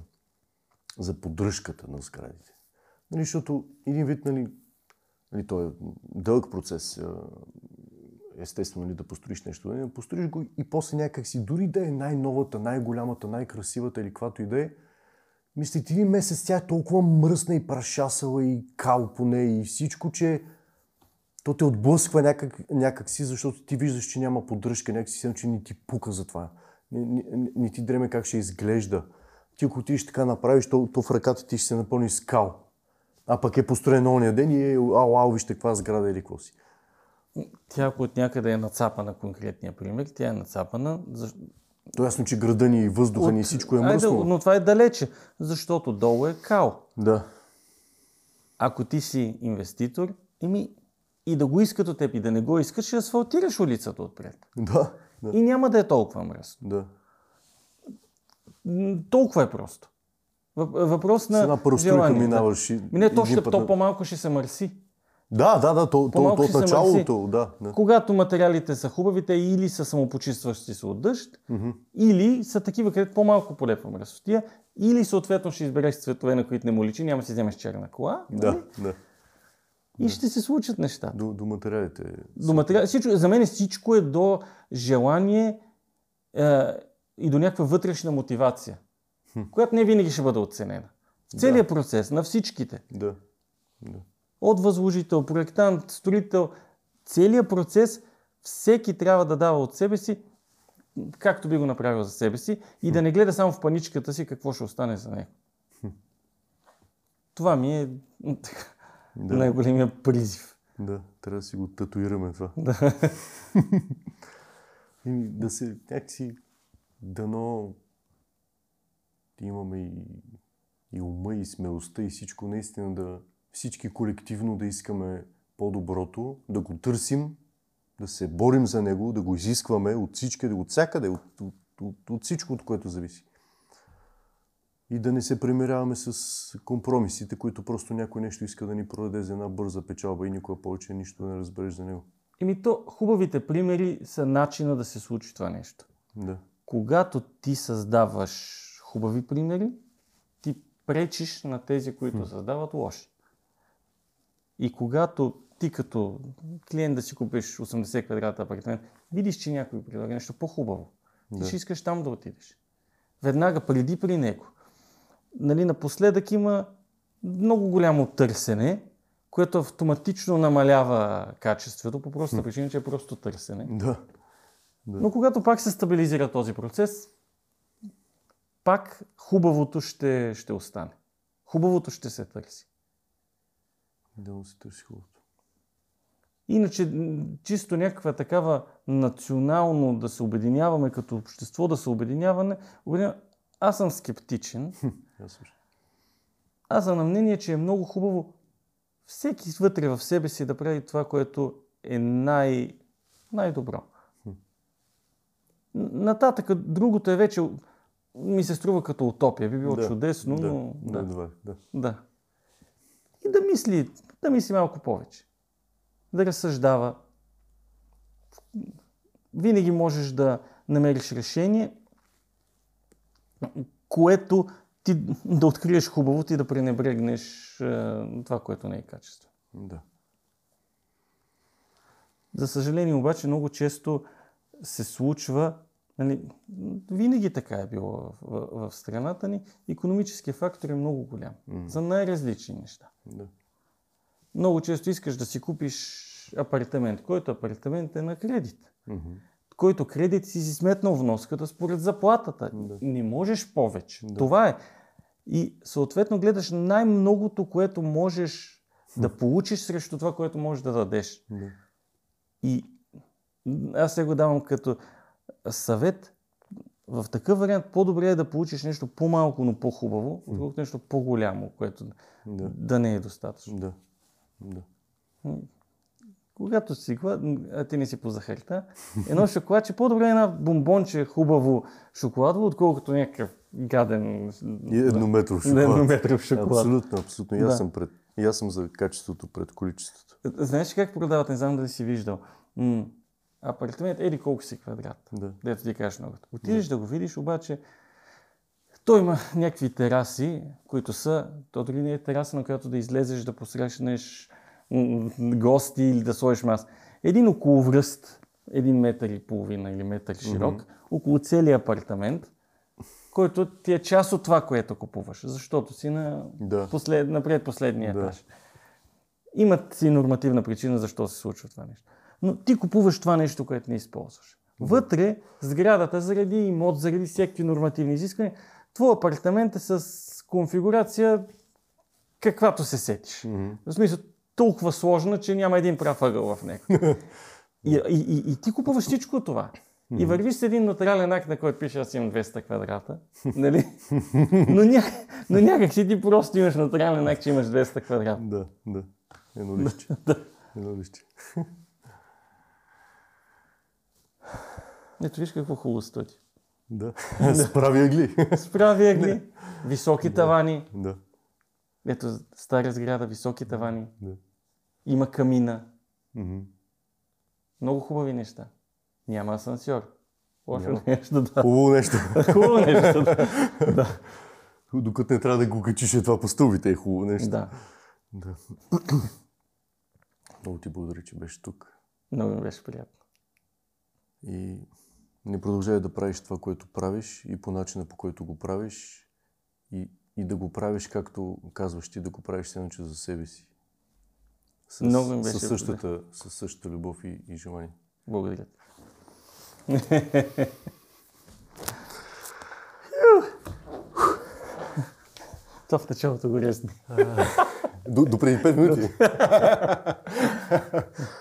За поддръжката на сградите. Нали, защото един вид, нали, нали, то е дълъг процес, естествено, нали, да построиш нещо, нали, построиш го и после някак си, дори да е най-новата, най-голямата, най-красивата или каквато и да е, след един месец тя е толкова мръсна и прашасала и кал по нея и всичко, че то те отблъсква някак, някак си, защото ти виждаш, че няма поддръжка, някак си че ни ти пука за това. Не, не, не, не ти дреме как ще изглежда. Ти ако отидеш така направиш, то, то в ръката ти ще се напълни с кал. А пък е построен ония ден и е, ау, ау, вижте каква сграда или какво си. Тя, ако от някъде е нацапана конкретния пример, тя е нацапана. Защо... То е ясно, че града ни, въздуха ни, всичко е Айде, мръсно. но това е далече, защото долу е кал. Да. Ако ти си инвеститор, еми и да го искат от теб и да не го искаш, ще асфалтираш улицата отпред. Да. Да. И няма да е толкова мръсно. да. Толкова е просто. Въп- Въпрос С на една пръстройка желание. минаваш и... Ми не, то, ще, то по-малко ще се мърси. Да, да, да, то, то, то се началото, да. да. Когато материалите са хубави, те или са самопочистващи се от дъжд, или са такива, където по-малко полепва мръсотия, или съответно ще избереш цветове, на които не му личи, няма да си вземеш черна кола. нали? Да, да. И ще се случат неща. До, до материалите. До материал... всичко, за мен всичко е до желание е, и до някаква вътрешна мотивация, която не винаги ще бъде оценена. В целият процес, на всичките. Да. да. От възложител, проектант, строител, целият процес, всеки трябва да дава от себе си, както би го направил за себе си, и да не гледа само в паничката си какво ще остане за него. Това ми е Да. най-големия призив. Да, трябва да си го татуираме това. Да. И да се някакси дано да имаме и, и ума, и смелостта, и всичко наистина да всички колективно да искаме по-доброто, да го търсим, да се борим за него, да го изискваме от всички, от всякъде, от, от, от, от всичко, от което зависи. И да не се примиряваме с компромисите, които просто някой нещо иска да ни продаде за една бърза печалба и никога повече нищо не разбереш за него. Еми то, хубавите примери са начина да се случи това нещо. Да. Когато ти създаваш хубави примери, ти пречиш на тези, които създават лоши. И когато ти като клиент да си купиш 80 квадрата апартамент, видиш, че някой предлага нещо по-хубаво. Ти Да. ще искаш там да отидеш. Веднага преди при него. Нали, напоследък има много голямо търсене, което автоматично намалява качеството, по проста причина, че е просто търсене. Да. да. Но когато пак се стабилизира този процес, пак хубавото ще, ще остане. Хубавото ще се търси. Да му се търси хубавото. Иначе, чисто някаква такава национално да се обединяваме като общество, да се обединяване, обединява... аз съм скептичен. Аз съм на мнение, че е много хубаво всеки вътре в себе си да прави това, което е най- най-добро. Нататък, другото е вече, ми се струва като утопия. Би било Да, чудесно, да, но... да, да. да. И да мисли, да мисли малко повече. Да разсъждава. Винаги можеш да намериш решение, което ти да откриеш хубавото и да пренебрегнеш е, това, което не е качество. да. За съжаление обаче много често се случва, нали, винаги така е било в, в, в страната ни, економическия фактор е много голям. М. За най-различни неща. да. Много често искаш да си купиш апартамент, който апартамент е на кредит. Мгм. Който кредит си си сметнал вноската според заплатата. Да. Не можеш повече. Да. Това е. И съответно гледаш най-многото, което можеш да получиш срещу това, което можеш да дадеш. Да. И аз се го давам като съвет. В такъв вариант по-добре е да получиш нещо по-малко, но по-хубаво, отколкото нещо по-голямо, което Да. да не е достатъчно. Да. Да. Когато си а ти не си по захарта, едно шоколадче, по-добре е една бомбонче хубаво шоколадово, отколкото някакъв гаден И еднометров да, шоколад. еднометров шоколад. Абсолютно, абсолютно. И аз Да. съм пред. И аз съм за качеството пред количеството. Знаеш как продават, не знам дали си виждал, м- апартамент, еди колко си квадрат, Да. дето ти кажеш много. Отидеш да го видиш, обаче той има някакви тераси, които са, то дори не е тераса, на която да излезеш да посрещнеш гости или да сложиш маса. Един околовръст, един метър и половина или метър широк, около целия апартамент, който ти е част от това, което купуваш, защото си на, Да. послед, на предпоследния Да. етаж. Имат си нормативна причина защо се случва това нещо. Но ти купуваш това нещо, което не използваш. Вътре, сградата, заради имот, заради всякакви нормативни изисквания, твой апартамент е с конфигурация каквато се сетиш. Мгм. В смисъл, толкова сложна, че няма един прав ъгъл в него. И, и, и, и ти купуваш всичко това. И вървиш с един нотариален акт, на който пише, аз имам 200 квадрата. Нали? но, ня... но някак си ти просто имаш нотариален акт, че имаш 200 квадрата. Да, да. Едно лище. Едно лище. Ето виж какво хубаво стои. Да. Справи ъгли. Справи ъгли, високи тавани. Да. Ето стара сграда, високи тавани. Да. Има камина. Мгм. Много хубави неща. Няма асансьор. Лошо Няма. нещо, да. Хубаво нещо. Хубаво нещо, да. Докато не трябва да го качиш е това по стълбите, е хубаво нещо. да. Да. Много ти благодаря, че беше тук. Много ми беше приятно. И не продължавай да правиш това, което правиш и по начина, по който го правиш. И, и да го правиш, както казваш ти, да го правиш все едно, че за себе си. С, Много ми беше със същата, със същата любов и, и желание. Благодаря. Това в началото го резни. До, до преди 5 минути.